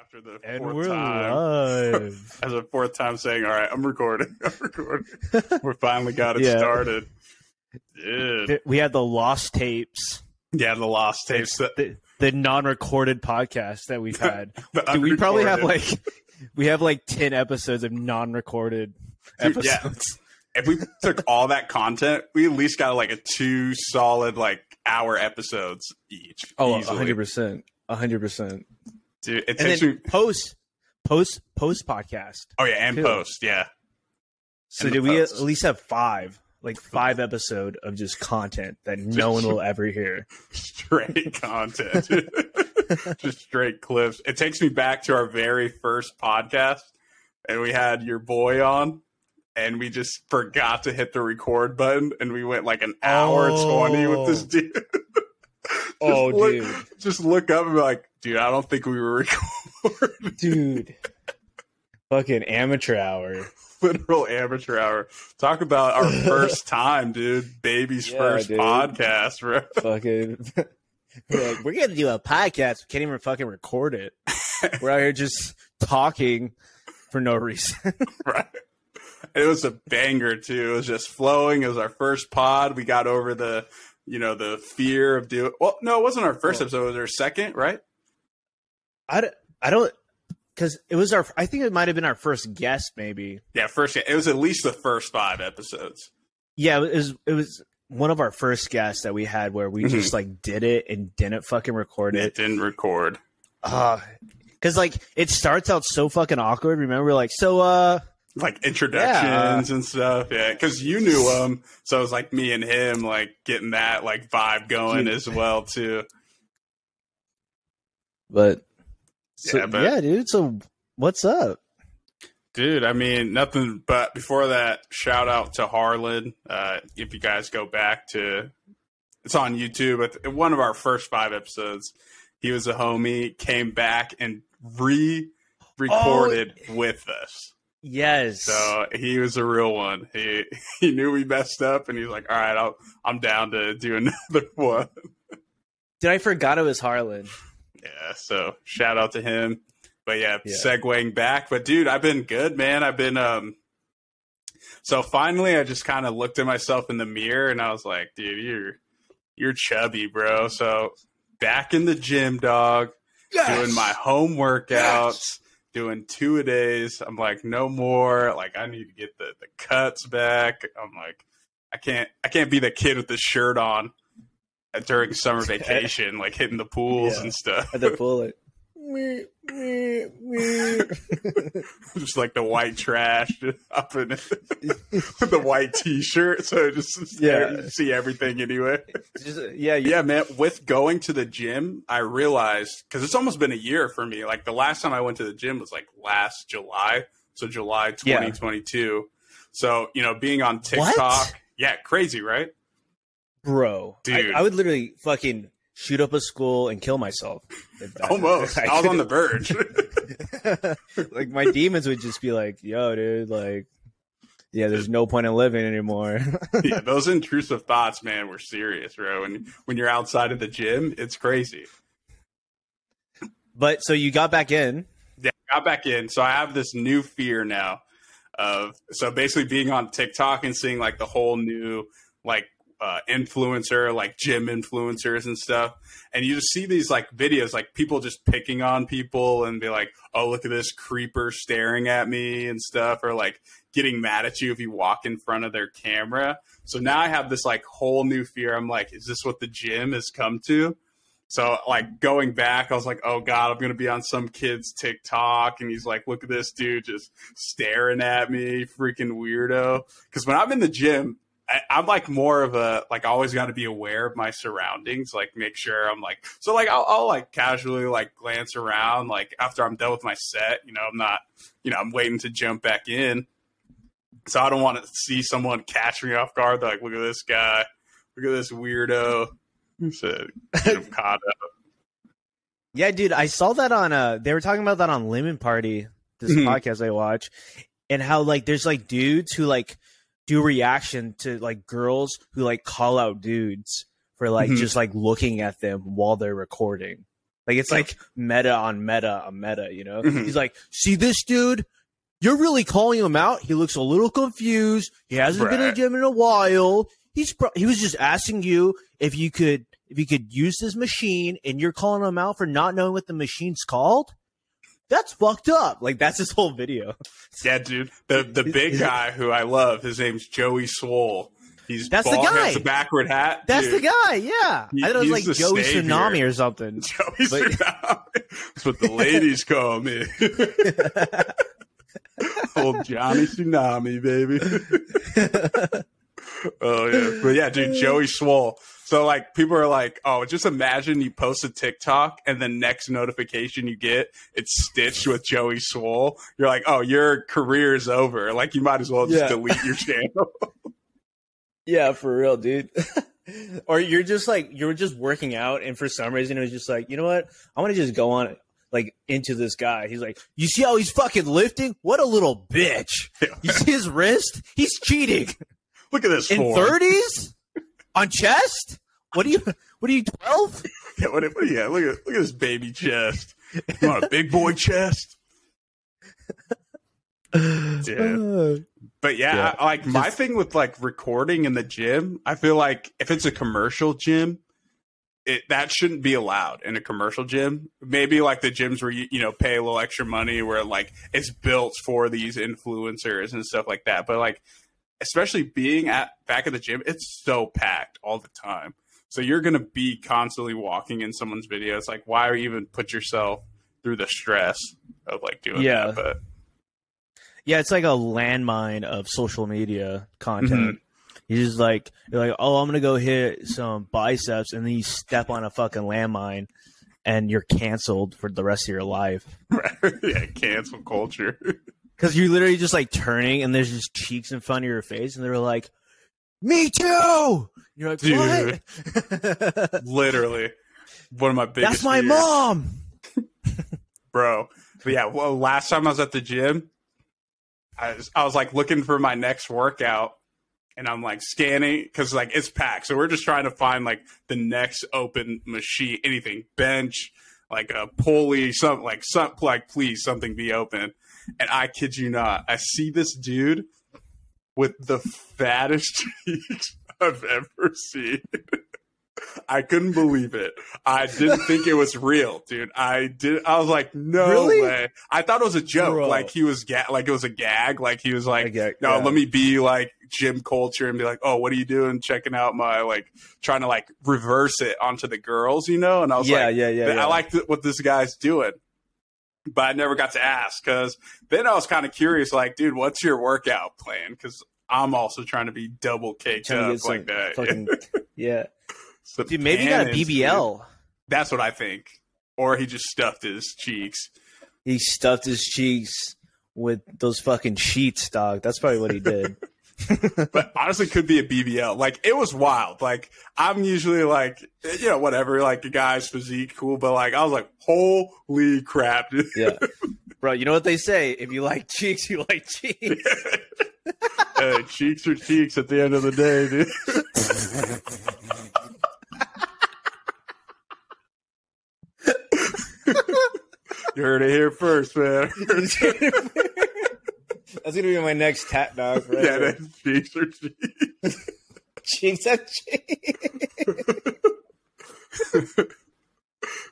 after the And fourth we're time. live. As a fourth time saying, "All right, I'm recording. I'm recording." we finally got it Yeah. started. Dude, we had the lost tapes, yeah, the lost tapes. That, the, the non-recorded podcast that we've had. Dude, we probably have like we have like ten episodes of non-recorded episodes. yeah. if we took all that content, we at least got like a two solid like hour episodes each. Oh, hundred percent, hundred percent. Dude, it And takes then me. post, post, post podcast. Oh yeah, and too. post, yeah. So And did we at least have five, like five episode of just content that no one will ever hear? straight content, just straight clips. It takes me back to our very first podcast, and we had your boy on, and we just forgot to hit the record button, and we went like an hour Oh. twenty with this oh. dude. Oh, look, dude. just look up and be like, dude, I don't think we were recording. Dude, fucking amateur hour. Literal amateur hour. Talk about our first time, dude. Baby's Yeah, first dude. podcast, bro. fucking we're, like, we're gonna do a podcast we can't even fucking record it we're out here just talking for no reason right. It was a banger too. It was just flowing. It was our first pod. We got over the, you know, the fear of doing. Well, no, it wasn't our first episode. It was our second, right? I don't i don't because it was our i think it might have been our first guest maybe Yeah, first. It was at least the first five episodes. yeah it was it was one of our first guests that we had where we just like did it and didn't fucking record It it didn't record. uh because like it starts out so fucking awkward remember like so uh Like introductions and stuff. Yeah, because you knew him, so it was like me and him, like getting that like vibe going Dude. as well too. but so, Yeah, but- yeah dude so what's up Dude, I mean, nothing but before that, shout out to Harlan. Uh, if you guys go back to, it's on YouTube. But one of our first five episodes, he was a homie, came back and re recorded with us. yes So he was a real one. He he knew we messed up, and he's like, "All right, I'll, I'm down to do another one." Dude, I forgot it was Harlan. Yeah, so shout out to him. But yeah, Yeah. segueing back. But dude, I've been good, man. I've been um so finally I just kind of looked at myself in the mirror and I was like, dude, you're you're chubby, bro. So back in the gym, dog, doing my home workouts, doing two a days. I'm like, no more. Like I need to get the, the cuts back. I'm like, I can't I can't be the kid with the shirt on during summer vacation, like hitting the pools Yeah. and stuff. At the bullet. just like the white trash up in with the white t-shirt so just Yeah. you see everything anyway Just, yeah, yeah. yeah man with going to the gym i realized because it's almost been a year for me like the last time i went to the gym was like last july so july Yeah. 2022 so you know being on tiktok yeah crazy right Bro. Dude. I, I would literally fucking shoot up a school and kill myself. I- almost I i was on the verge like my demons would just be like, yo, dude, like yeah, there's no point in living anymore. yeah those intrusive thoughts man were serious bro and when you're outside of the gym it's crazy but so you got back in. yeah, got back in. So I have this new fear now of so basically being on TikTok and seeing like the whole new like uh, influencer, like gym influencers and stuff. And you just see these like videos, like people just picking on people and be like, oh, look at this creeper staring at me and stuff, or like getting mad at you if you walk in front of their camera. So now I have this like whole new fear. I'm like, is this what the gym has come to? So like going back, I was like, oh god, I'm gonna be on some kid's TikTok, and he's like, look at this dude just staring at me, freaking weirdo. Because when I'm in the gym, I, I'm like more of a like I always got to be aware of my surroundings, like make sure I'm like so like I'll, I'll like casually like glance around like after I'm done with my set, you know, I'm not, you know, I'm waiting to jump back in. So I don't want to see someone catch me off guard. They're like, look at this guy, look at this weirdo. So get him caught up. Yeah, dude, I saw that on uh they were talking about that on Lemon Party, this Mhm. podcast I watch, and how like there's like dudes who like do reaction to like girls who like call out dudes for like Mhm. just like looking at them while they're recording. Like it's like meta on meta on meta, you know? Mhm. He's like, see this dude? You're really calling him out. He looks a little confused. He hasn't been in the gym in a while. He's pro- he was just asking you if you could if you could use this machine and you're calling him out for not knowing what the machine's called? That's fucked up. Like that's his whole video. Yeah, dude. The the big guy who I love, his name's Joey Swole. He's That's the guy. has a backward hat. That's dude. the guy, yeah. He- I thought it was like Joey savior. Tsunami or something. Joey But- Tsunami. That's what the ladies call me. Old Johnny Tsunami, baby. oh yeah, but yeah, dude, Joey Swole. So like, people are like, "Oh, just imagine you post a TikTok and the next notification you get, it's stitched with Joey Swole." You're like, "Oh, your career is over. Like, you might as well just Yeah. delete your channel." Yeah, for real, dude. or you're just like you're just working out, and for some reason it was just like, you know what? I want to just go on like into this guy. He's like, you see how he's fucking lifting? What a little bitch! You see his wrist? He's cheating Look at this in form. thirties on chest. What are you? What are you? Twelve? Yeah, what, what- yeah, look at look at this baby chest. You want a big boy chest? Yeah. But yeah, Yeah, I, like my thing with like recording in the gym, I feel like if it's a commercial gym, it that shouldn't be allowed in a commercial gym. Maybe like the gyms where you you know pay a little extra money, where like it's built for these influencers and stuff like that. But like, especially being at back at the gym, it's so packed all the time. So you're gonna be constantly walking in someone's video. It's like why even put yourself through the stress of like doing Yeah. that? But Yeah, it's like a landmine of social media content. Mhm. You're just like you're like, oh, I'm gonna go hit some biceps, and then you step on a fucking landmine, and you're canceled for the rest of your life yeah, cancel culture. because you're literally just like turning, and there's just cheeks in front of your face, and they're like, "Me too." You're like, Dude. "What?" Literally, one of my biggest. That's my fears, mom. bro. But yeah, well, last time I was at the gym, I was, I was like looking for my next workout, and I'm like scanning because like it's packed. So we're just trying to find like the next open machine, anything, bench, like a pulley, something like something like please something be open. And I kid you not, I see this dude with the fattest cheeks I've ever seen. I couldn't believe it. I didn't think it was real, dude. I did. I was like, no Really? way. I thought it was a joke. Bro. Like he was ga- like it was a gag. Like he was like, no, yeah. let me be like gym culture and be like, oh, what are you doing? Checking out my like trying to like reverse it onto the girls, you know? And I was Yeah, like, yeah, yeah, I yeah. like th- what this guy's doing. But I never got to ask because then I was kind of curious, like, dude, what's your workout plan? Because I'm also trying to be double caked up get some like that. fucking yeah. Some Dude, maybe he got a cannons, dude. BBL. That's what I think. Or he just stuffed his cheeks. He stuffed his cheeks with those fucking sheets, dog. That's probably what he did. But honestly, could be a BBL. Like it was wild. Like I'm usually like, you know, whatever. Like the guy's physique, cool. But like I was like, holy crap, dude. yeah. Bro, you know what they say? If you like cheeks, you like cheeks. Hey, cheeks are cheeks at the end of the day, dude. you heard it here first, man. That's gonna be my next tat dog. Right yeah, that's cheeks are cheeks. cheeks are cheeks.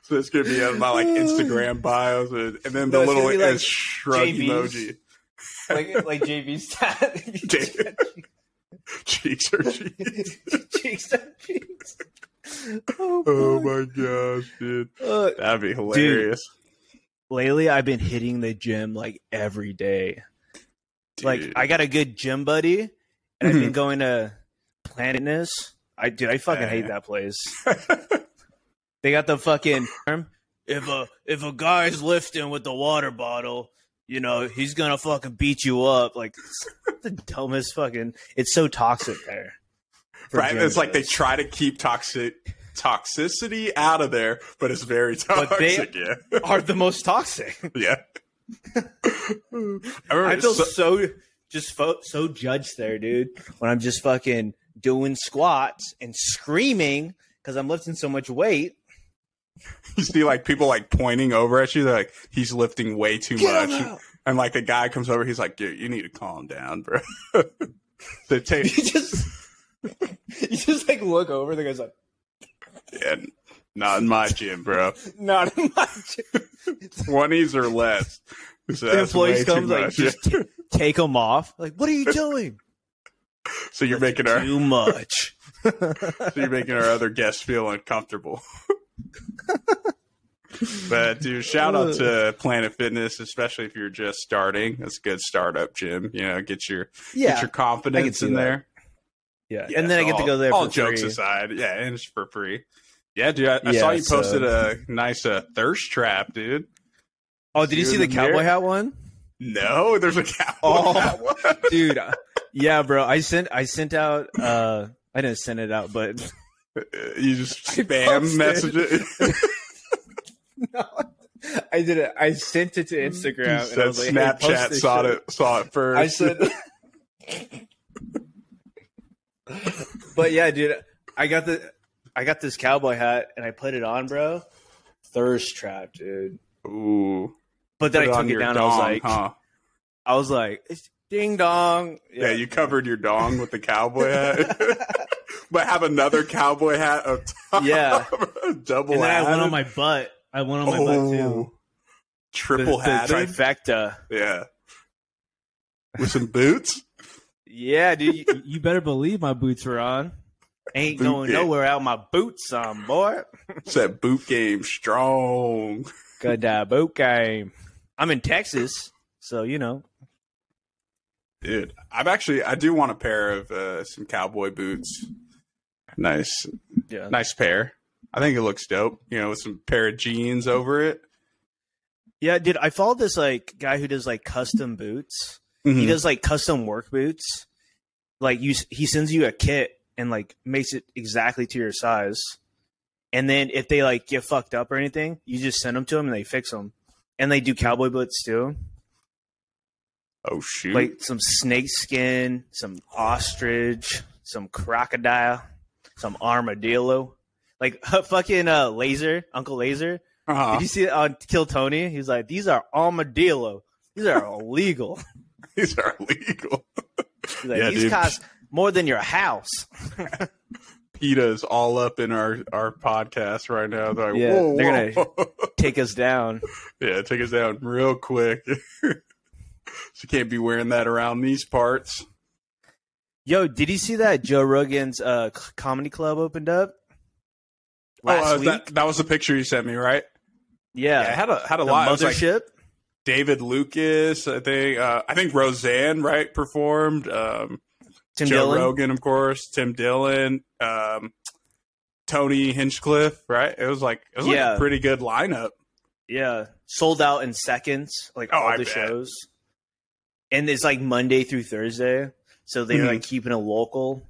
So it's gonna be on my like Instagram bios, and, and then the No, it's little like shrug JB's. emoji. Like like JB's tat. J- cheeks are cheeks. cheeks are cheeks. Oh, Oh my gosh, dude, Uh, that'd be hilarious. lately, I've been hitting the gym like every day. Like I got a good gym buddy, and I've been going to Planet Fitness. I dude, I fucking hate that place. They got the fucking if a if a guy's lifting with the water bottle, you know he's gonna fucking beat you up. Like the dumbest fucking. It's so toxic there. right? It's like they try to keep toxic toxicity out of there, but it's very But they- toxic. yeah, are the most toxic. yeah. I I feel so- so, just fo- so judged there, dude. When I'm just fucking doing squats and screaming because I'm lifting so much weight. you see like people like pointing over at you. They're like, he's lifting way too Get much. And like the guy comes over, he's like, dude, you need to calm down, bro. the take You just you just like look over. The guy's like, yeah, not in my gym, bro. not in my gym. Twenties or less. So The that's employees way come too like much. just t- take them off. Like, what are you doing? so you're making our Too much. so you're making our other guests feel uncomfortable. But dude, shout out to Planet Fitness, especially if you're just starting. That's a good startup gym. You know, get your Yeah, get your confidence in that. there. yeah. Yeah, and then I so get to go there. All for jokes free. aside, yeah, and it's for free. Yeah, dude, I, I Yeah, saw you so- posted a nice uh, thirst trap, dude. Oh, did you See see the the cowboy mirror? hat one? No, there's a cowboy. Oh. hat one. dude uh, yeah bro i sent i sent out uh i didn't send it out but you just I spam posted. message it. no i did it i sent it to instagram and I Said was like, hey, Snapchat this saw it saw it first. i said but yeah dude i got the i got this cowboy hat and i put it on bro thirst trap dude Ooh. but then Put i took it your down i was like huh? i was like it's ding dong Yeah, you covered your dong with the cowboy hat. but have another cowboy hat up top. Yeah. Double And I went on my butt. I went on my butt too. Oh. Triple the trifecta yeah. With some boots? yeah dude you- You better believe my boots were on. ain't Boot going game. nowhere out my boots on boy It's that boot game strong. Good uh, boat game. I'm in Texas, so you know. Dude, I've actually I do want a pair of uh, some cowboy boots. Nice, Yeah. nice pair. I think it looks dope. You know, with some pair of jeans over it. Yeah, dude, I follow this like guy who does like custom boots. He Mhm. does like custom work boots. Like you he sends you a kit and like makes it exactly to your size. And then if they like get fucked up or anything, you just send them to him and they fix them. And they do cowboy boots too. Oh shoot! Like some snake skin, some ostrich, some crocodile, some armadillo. Like fucking uh Lazer, Uncle Lazer. uh-huh. Did you see it on Kill Tony? He's like, these are armadillo. These are illegal. These are illegal. He's like, Yeah, these dude. cost more than your house. PETA's all up in our our podcast right now. They're like, Yeah, whoa, they're whoa. Gonna take us down. yeah, take us down real quick. so you can't be wearing that around these parts. Yo, did you see that Joe Rogan's uh, comedy club opened up last oh, uh, week? that, that was the picture you sent me, right? yeah, it had a had a the lot. It was like mothership. David Lucas, I think. Uh, I think Roseanne, right, performed. Um, Tim Joe Dillon. Rogan, of course. Tim Dillon. Um, Tony Hinchcliffe, right? It was like it was like a pretty good lineup. Yeah, sold out in seconds, like Oh, all I the bet. shows. And it's like Monday through Thursday, so they're Mhm. like keeping it local,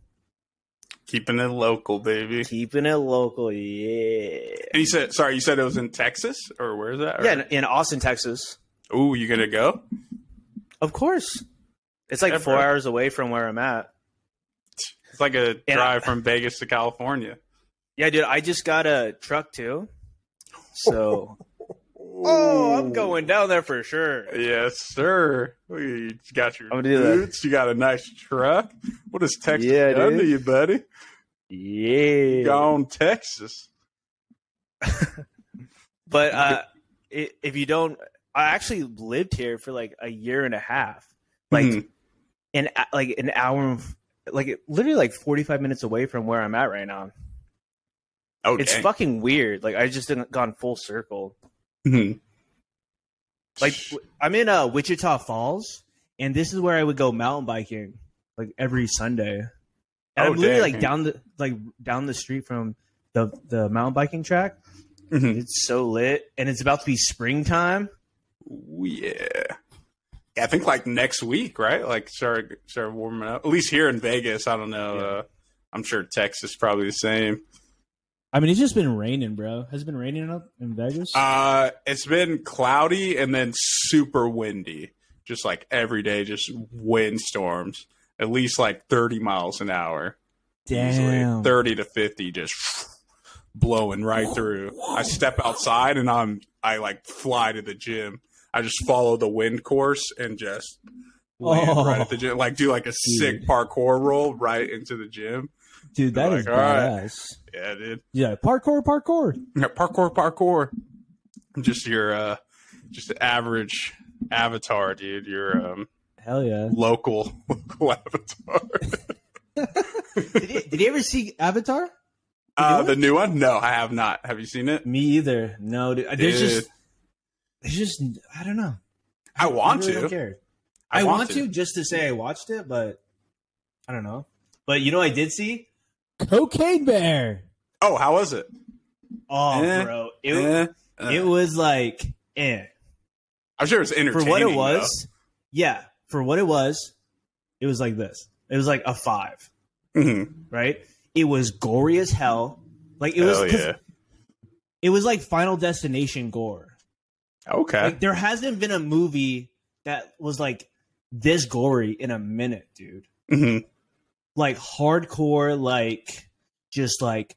Keeping it local, baby. keeping it local. Yeah, And you said, sorry, you said it was in Texas or where is that? Or- yeah, in, in Austin, Texas. Ooh, you gonna go? Of course, it's like Yeah, four hours away from where I'm at. It's like a drive from Vegas to California. Yeah, dude, I just got a truck too. So, oh, I'm going down there for sure. Yes, sir. You got your I'm gonna do that. boots. You got a nice truck. What has Texas Yeah, done to you, buddy? Yeah, Gone Texas. but uh, if you don't, I actually lived here for like a year and a half, like Mhm. an like an hour, like literally like 45 minutes away from where I'm at right now. oh, It's dang. fucking weird. Like I just didn't gone full circle. Mhm. Like I'm in uh, Wichita Falls, and this is where I would go mountain biking like every Sunday. And Oh, I'm literally like down the like down the street from the the mountain biking track. Mhm. It's so lit, and it's about to be springtime. Ooh, yeah. Yeah, I think like next week, right? Like start start warming up. At least here in Vegas, I don't know. Yeah. Uh, I'm sure Texas probably the same. I mean, it's just been raining, bro. Has it been raining up in Vegas? Uh, it's been cloudy and then super windy. Just like every day, just windstorms. At least like 30 miles an hour. Easily. 30 to 50, just blowing right through. I step outside and I'm I like fly to the gym. I just follow the wind course and just land Oh. right at the gym. Like do like a sick parkour roll right into the gym. Dude, that Like, is all right. badass. Yeah, dude. Yeah, parkour, parkour. Yeah, parkour, parkour. Just your uh just the average avatar, dude. Your um Hell yeah. local local avatar. did, you, did you ever see Avatar? Uh, do the new one? No, I have not. Have you seen it? Me either. No, dude. There's Dude. just, there's just, I don't know. I want really to. Don't care. I, want, to. just to say I watched it, but I don't know. But you know, what I did see Cocaine Bear. Oh, how was it? Oh, Eh, bro, it Eh, uh, it was like, eh. I'm sure it's For entertaining. For what it was, yeah. For what it was, it was like this. It was like a five, though. Mhm. right? It was gory as hell. Like it was, Hell 'cause yeah. it was like Final Destination gore. Okay. Like there hasn't been a movie that was like this gory in a minute, dude. Mhm. Like hardcore, like just like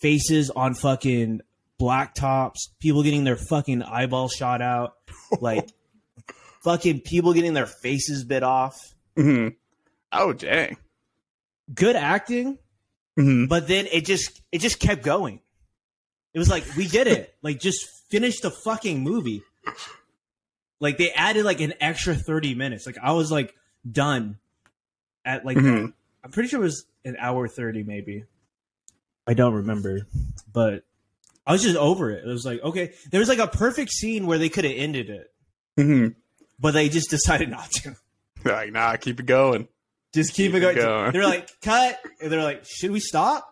faces on fucking black tops, people getting their fucking eyeball shot out, like fucking people getting their faces bit off. Mhm. Oh, dang. Good acting, Mhm. but then it just it just kept going. It was like we did it. Like just finish the fucking movie. Like they added like an extra 30 minutes. Like I was like done at like Mhm. I'm pretty sure it was an hour 30 maybe. I don't remember. But I was just over it. It was like, okay, there was like a perfect scene where they could have ended it, Mhm. but they just decided not to. They're Like, nah, keep it going. Just keep, Keep it going. it going. They're like, cut. And they're like, should we stop?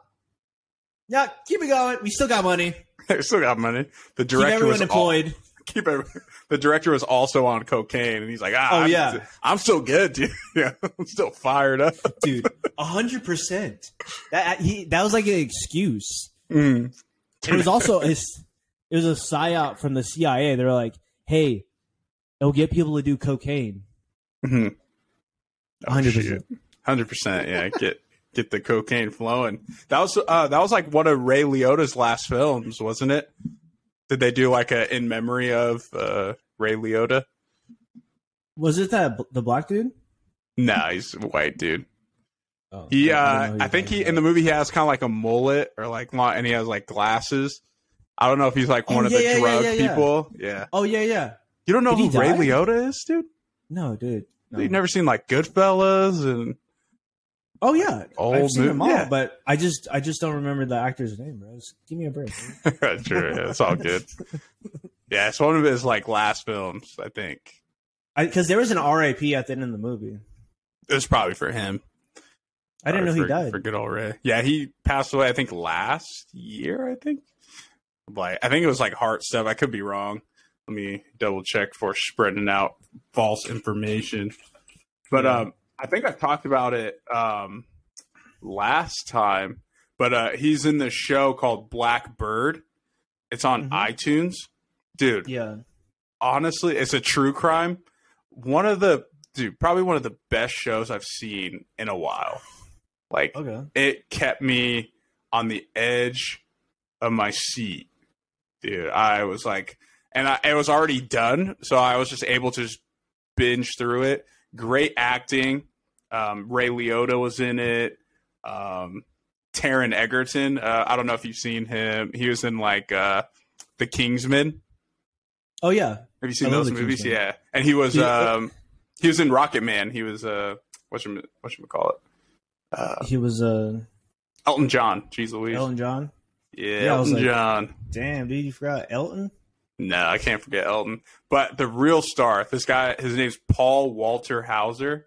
Yeah, keep it going. We still got money. They still got money. The director was al- employed. Keep every- the director was also on cocaine, and he's like, ah, Oh, I'm, yeah. I'm still good, dude. yeah, I'm still fired up. dude. A hundred percent. That he that was like an excuse. Mm. It was also a, it was a psyop from the CIA. They were like, "Hey, it'll get people to do cocaine." Mhm. Oh, 100%. Hundred percent, yeah. Get get the cocaine flowing. That was uh, that was like one of Ray Liotta's last films, wasn't it? Did they do like a in memory of uh, Ray Liotta? Was it that the black dude? Nah, he's a white dude. Oh, He, I uh, I think he in the movie he has kind of like a mullet or like long, and he has like glasses. I don't know if he's like Oh, one of the yeah, yeah, drug yeah, yeah. people. Yeah, Oh yeah, yeah. you don't know Did who Ray die? Liotta is, dude? No, dude. No. You've never seen like Goodfellas and Oh yeah, Old I've seen them movie- all, yeah. but I just I just don't remember the actor's name, bro. Just give me a break. sure, yeah, it's all good. Yeah, it's one of his like last films, I think. Because there was an RIP at the end of the movie. It was probably for him. I didn't know Probably he for, died. For good old Ray. Yeah, he passed away. I think last year. I think. Like I think it was like heart stuff. I could be wrong. Let me double check for spreading out false information. But Yeah. um, I think I talked about it um last time. But uh, he's in this show called Black Bird. It's on Mhm. iTunes, dude Yeah. honestly, it's a true crime. One of the dude, probably one of the best shows I've seen in a while. Like Okay. it kept me on the edge of my seat, dude. I was like, and I, it was already done, so I was just able to just binge through it. Great acting. Um, Ray Liotta was in it. Um, Taron Egerton. Uh, I don't know if you've seen him. He was in like uh, The Kingsman. Oh yeah. Have you seen I those movies? Kingsman. Yeah, and he was um, he was in Rocket Man. He was uh what you what you call it? Uh, He was uh Elton John. Jeez Louise. Elton John. yeah, Yeah, Elton like- John. Damn, dude, you forgot Elton? No, I can't forget Elton. But the real star, this guy, his name's Paul Walter Hauser,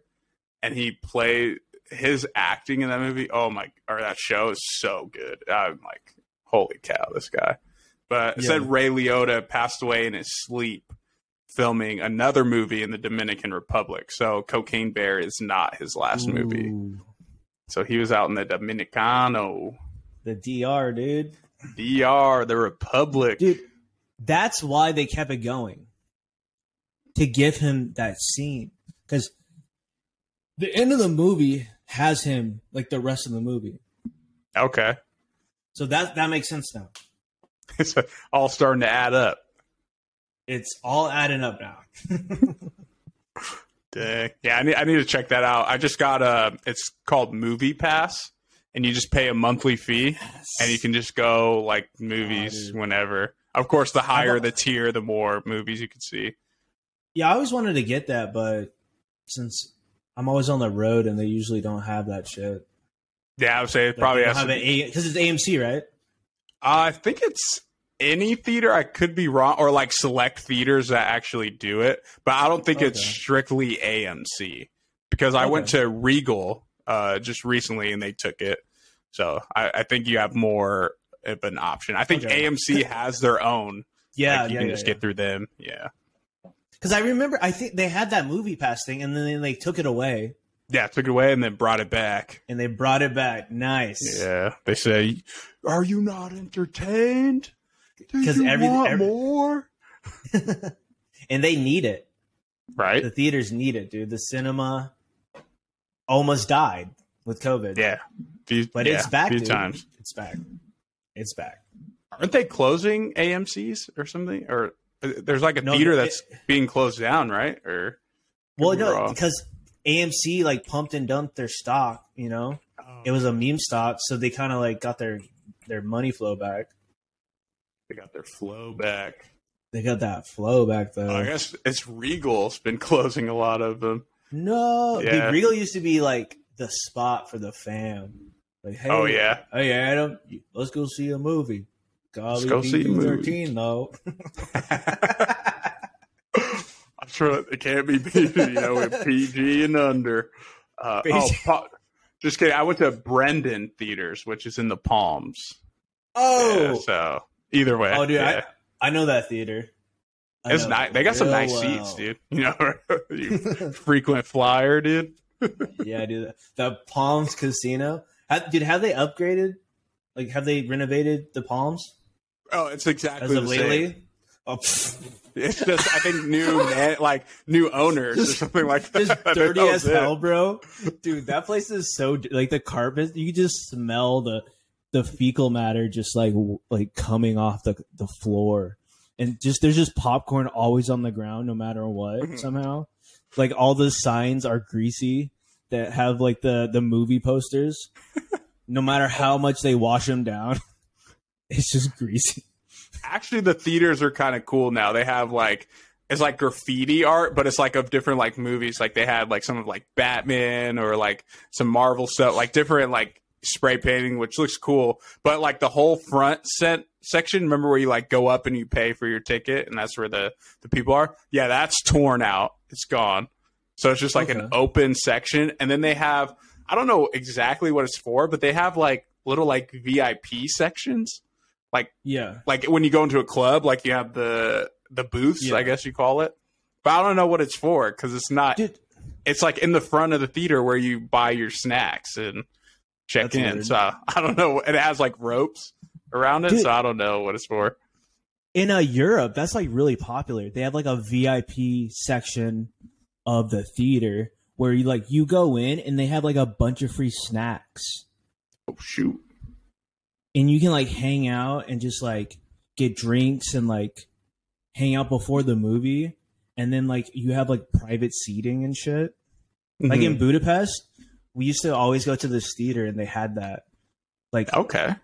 and he played his acting in that movie. Oh my, or that show is so good. I'm like, holy cow, this guy. But it Yeah. said Ray Liotta passed away in his sleep filming another movie in the Dominican Republic. So Cocaine Bear is not his last movie. So he was out in the Dominicano, The DR, dude. DR, the Republic. Dude, that's why they kept it going. To give him that scene. Because the end of the movie has him like the rest of the movie. Okay. So that that makes sense now. It's uh, all starting to add up. It's all adding up now. Dang. Yeah, I need, I need to check that out. I just got a. It's called Movie Pass, and you just pay a monthly fee, and you can just go like movies whenever. Of course, the higher the tier, the more movies you can see. Yeah, I always wanted to get that, but since I'm always on the road and they usually don't have that shit. Yeah, I would say it probably has to have be- it because it's AMC, right? I think it's any theater. I could be wrong, or like select theaters that actually do it, but I don't think it's strictly AMC because I went to Regal uh, just recently and they took it. So I, I think you have more of an option. I think Okay. AMC has their own. Yeah, like, you yeah, can yeah, just yeah. get through them. Yeah, Because I remember, I think they had that movie pass thing, and then they took it away, yeah. Took it away and then brought it back. and they brought it back. Nice. Yeah, they say, "Are you not entertained? Do 'Cause you every- want every- more?" and they need it. Right? The theaters need it, dude. The cinema almost died with COVID. Yeah, Few- but yeah, it's back, few dude. times. It's back. It's back. Aren't they closing AMC's or something? Or there's like a No, theater it- that's being closed down, right? Or Well, no, wrong. because AMC like pumped and dumped their stock. You know, oh. it was a meme stock, so they kind of like got their their money flow back. they got their flow back. They got that flow back though. I guess it's Regal's been closing a lot of them. No, Yeah. dude, Regal used to be like the spot for the fam. Like, hey, Oh yeah, hey Adam, let's go see a movie. Golly, go see a movie. thirteen though. I'm sure it can't be PG, you know, with PG and under. Uh, oh, pa- just kidding. I went to Brenden Theaters, which is in the Palms. Oh, Yeah, so either way, oh, dude, yeah. I I know that theater. I it's nice. They got some nice well. seats, dude. You know, you frequent flyer, dude. yeah, dude. The Palms Casino. Ha- Dude, have they upgraded? Like, have they renovated the Palms Oh, it's exactly as the of same. lately? Oh. It's just I think new man, like new owners or something like that. just dirty as was it. hell, bro. Dude, that place is so like the carpet. You just smell the the fecal matter just like like coming off the the floor, and just there's just popcorn always on the ground, no matter what. Mhm. Somehow, like all the signs are greasy that have like the the movie posters. no matter how much they wash them down, it's just greasy. Actually, the theaters are kind of cool now. They have like it's like graffiti art, but it's like of different like movies. Like they had like some of like Batman or like some Marvel stuff, like different like spray painting, which looks cool. But like the whole front set section, remember where you like go up and you pay for your ticket, and that's where the the people are. Yeah, that's torn out. It's gone. So it's just like an open section, and then they have I don't know exactly what it's for, but they have like little like VIP sections Like yeah, like when you go into a club, like you have the the booths, Yeah. I guess you call it. But I don't know what it's for because it's not. dude. It's like in the front of the theater where you buy your snacks and check That's in. weird. So I don't know. It has like ropes around it, Dude. so I don't know what it's for. in uh, Europe, that's like really popular. They have like a VIP section of the theater where you like you go in and they have like a bunch of free snacks Oh shoot! And you can like hang out and just like get drinks and like hang out before the movie and then like you have like private seating and shit. Like Mm-hmm. in Budapest, we used to always go to this theater and they had that. Like okay,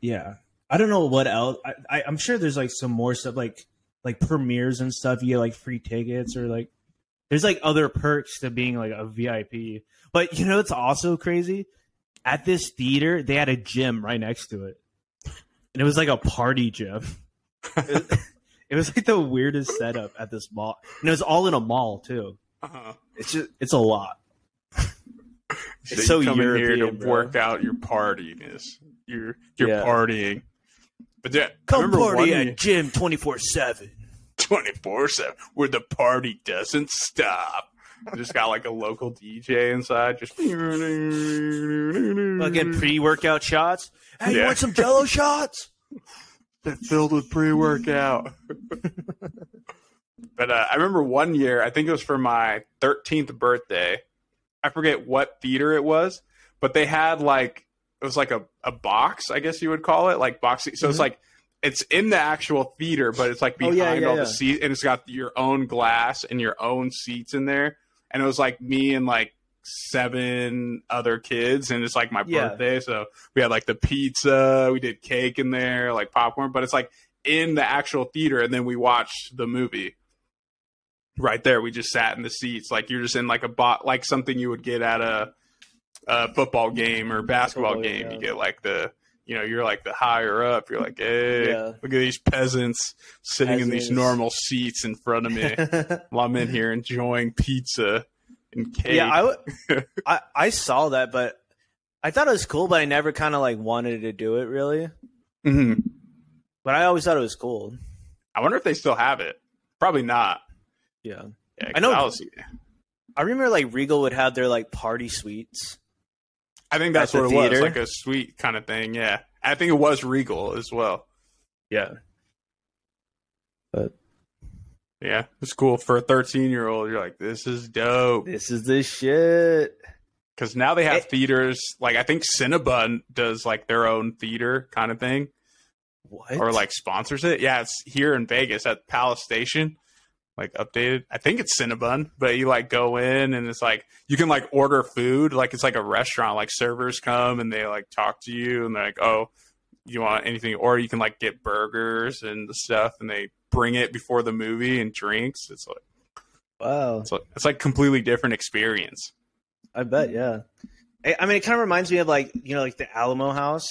Yeah, I don't know what else. I, I, I'm sure there's like some more stuff, like like premieres and stuff. You get like free tickets or like there's like other perks to being like a VIP. But you know, it's also crazy. At this theater, they had a gym right next to it, and it was like a party gym. it, it was like the weirdest setup at this mall, and it was all in a mall too. uh-huh. It's just it's a lot. so, It's so you come in here to bro. work out your partiness. You're you're Yeah. partying. But yeah, Come party year- at gym twenty four seven. 24 7 where the party doesn't stop. Just got like a local DJ inside, just Fucking pre workout shots. Hey, you want some Jello shots? That filled with pre workout. but uh, I remember one year, I think it was for my 13th birthday. I forget what theater it was, but they had like it was like a, a box, I guess you would call it, like boxing. So it's Mhm. like it's in the actual theater, but it's like Oh, behind yeah, yeah, all yeah. the seats, and it's got your own glass and your own seats in there. And it was like me and like seven other kids, and it's like my Yeah. birthday, so we had like the pizza, we did cake in there, like popcorn, but it's like in the actual theater, and then we watched the movie right there. We just sat in the seats, like you're just in like a bot, like something you would get at a, a football game or basketball Football, game. yeah. You get like the, you know, you're like the higher up. You're like, hey, Yeah. look at these peasants sitting in these normal seats in front of me while I'm in here enjoying pizza and cake. yeah, I, w- I I saw that, but I thought it was cool, but I never kind of like wanted to do it really. Mhm. But I always thought it was cool. I wonder if they still have it. Probably not. Yeah, Yeah, I know- was- I remember like Regal would have their like party suites. I think that's At what the it was, like a sweet kind of thing. Yeah, I think it was Regal as well. Yeah, but Yeah, it's cool for a 13 year old. You're like, this is dope this is the shit. because now they have It- theaters. Like I think Cinnabon does like their own theater kind of thing, What? or like sponsors it. Yeah, it's here in Vegas at Palace Station. Like updated, I think it's Cinnabon, but you like go in and it's like you can like order food, like it's like a restaurant. Like servers come and they like talk to you and they're like, oh, you want anything, or you can like get burgers and the stuff, and they bring it before the movie and drinks. It's like wow. it's like it's like completely different experience. I bet, yeah. I, I mean, it kind of reminds me of like you know, like the Alamo House,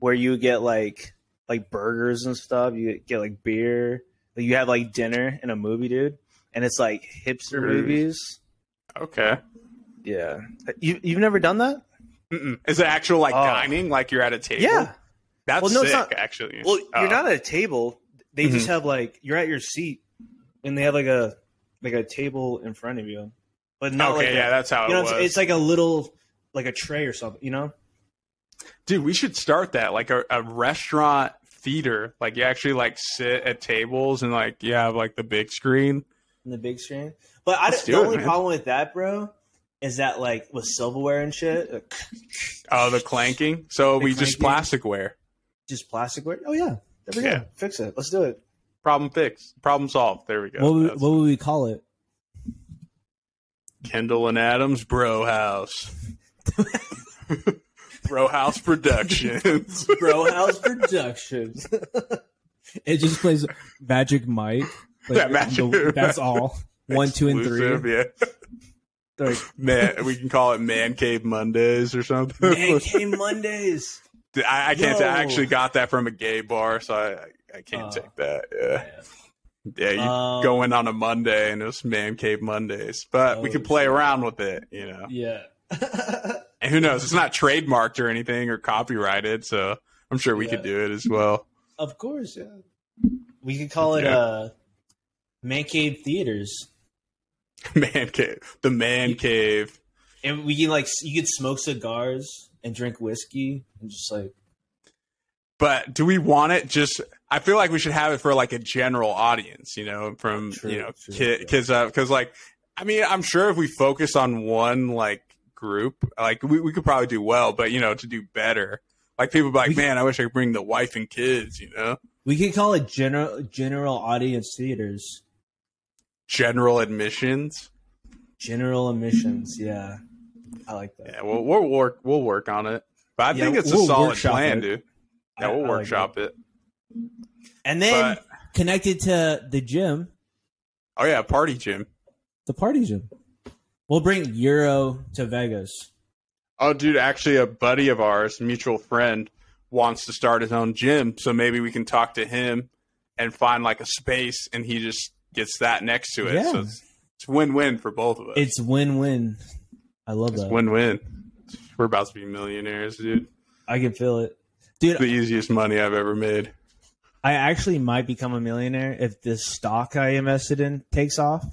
where you get like like burgers and stuff. You get like beer. Like, you have like dinner and a movie, dude, and it's like hipster Mm. movies. Okay. Yeah, you you've never done that? Mm-mm. Is it actual like Oh. dining, like you're at a table? Yeah. that's Well, no, sick. not- actually, Well, Oh. you're not at a table. They Mm-hmm. just have like you're at your seat, and they have like a like a table in front of you, but not okay, like yeah, a, that's how you know it was. it's, it's like a little like a tray or something. You know? Dude, we should start that like a, a restaurant theater. Like you actually like sit at tables and like you have like the big screen. in the big screen. But I Let's the do it, only man. problem with that, bro, is that like with silverware and shit, uh, Oh, the clanking. So The we just clanking. plasticware. just plasticware. Oh yeah, there we Yeah. go. Fix it. Let's do it. Problem fixed. Problem solved. There we go. What would, what would we call it? Kendall and Adams Bro House. Bro House Productions. Bro House Productions. It just plays Magic Mike. Like, Yeah, Magic- the- that's all. One, two, and three. Exclusive, Yeah. Like, Man, we can call it Man Cave Mondays or something. Man Cave Mondays. I, I can't. Yo. Say, I actually got that from a gay bar, so I, I, I can't Oh. take that. Yeah, yeah. You Um, go in on a Monday and it's Man Cave Mondays, but we Oh, could play around with it, you know. yeah. And who knows? It's not trademarked or anything or copyrighted, so I'm sure we could do it as well. Of course, yeah. We could call it Yeah. uh, Man Cave Theaters. Man Cave, the Man You- Cave. And we can, like, you could smoke cigars and drink whiskey and just, like, But do we want it just? I feel like we should have it for like a general audience, you know, from True, you know yeah. kids because like I mean I'm sure if we focus on one like group, like we, we could probably do well, but you know to do better, like people be like, We- man, I wish I could bring the wife and kids, you know, we could call it general general audience theaters. general admissions. General admissions, yeah. I like that. Yeah, we'll we'll work we'll work on it, but I Yeah, think it's we'll a solid workshop plan, it. dude. Yeah, I- we'll I like workshop it. And then But connected to the gym, oh yeah, party gym. the party gym. We'll bring Euro to Vegas. Oh, dude, actually, a buddy of ours, mutual friend, wants to start his own gym. So maybe we can talk to him and find like a space, and he just gets that next to it. Yeah. So it's, it's win-win for both of us. It's win-win. I love It's that. win-win. We're about to be millionaires, dude. I can feel it. Dude, The easiest money I've ever made. I actually might become a millionaire if this stock I invested in takes off.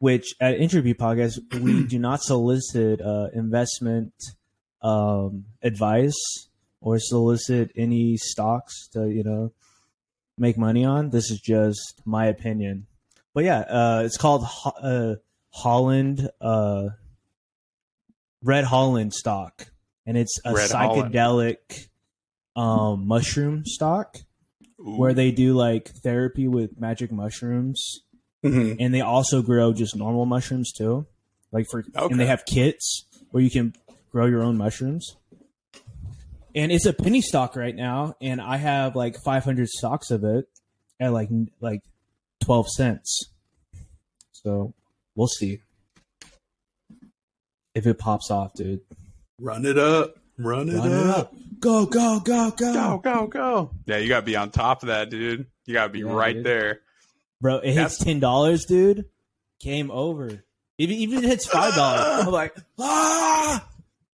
Which at Interview Podcast we do not solicit uh, investment um, advice or solicit any stocks to you know make money on. This is just my opinion. But yeah, uh, it's called Ho- uh, Holland uh, Red Holland stock, and it's a Red psychedelic um, mushroom stock where they do like therapy with magic mushrooms, Mhm. and they also grow just normal mushrooms too. Like for Okay. and they have kits where you can grow your own mushrooms. And it's a penny stock right now, and I have like 500 stocks of it at like like 12 cents. So we'll see if it pops off, dude. Run it up. Run it Run it up. up. Go, go, go, go. Go, go, go. Yeah, you gotta be on top of that, dude. You gotta be Yeah, right dude. there. Bro, it hits ten dollars, dude. Game over. Even even if it hits five dollars, I'm like, ah,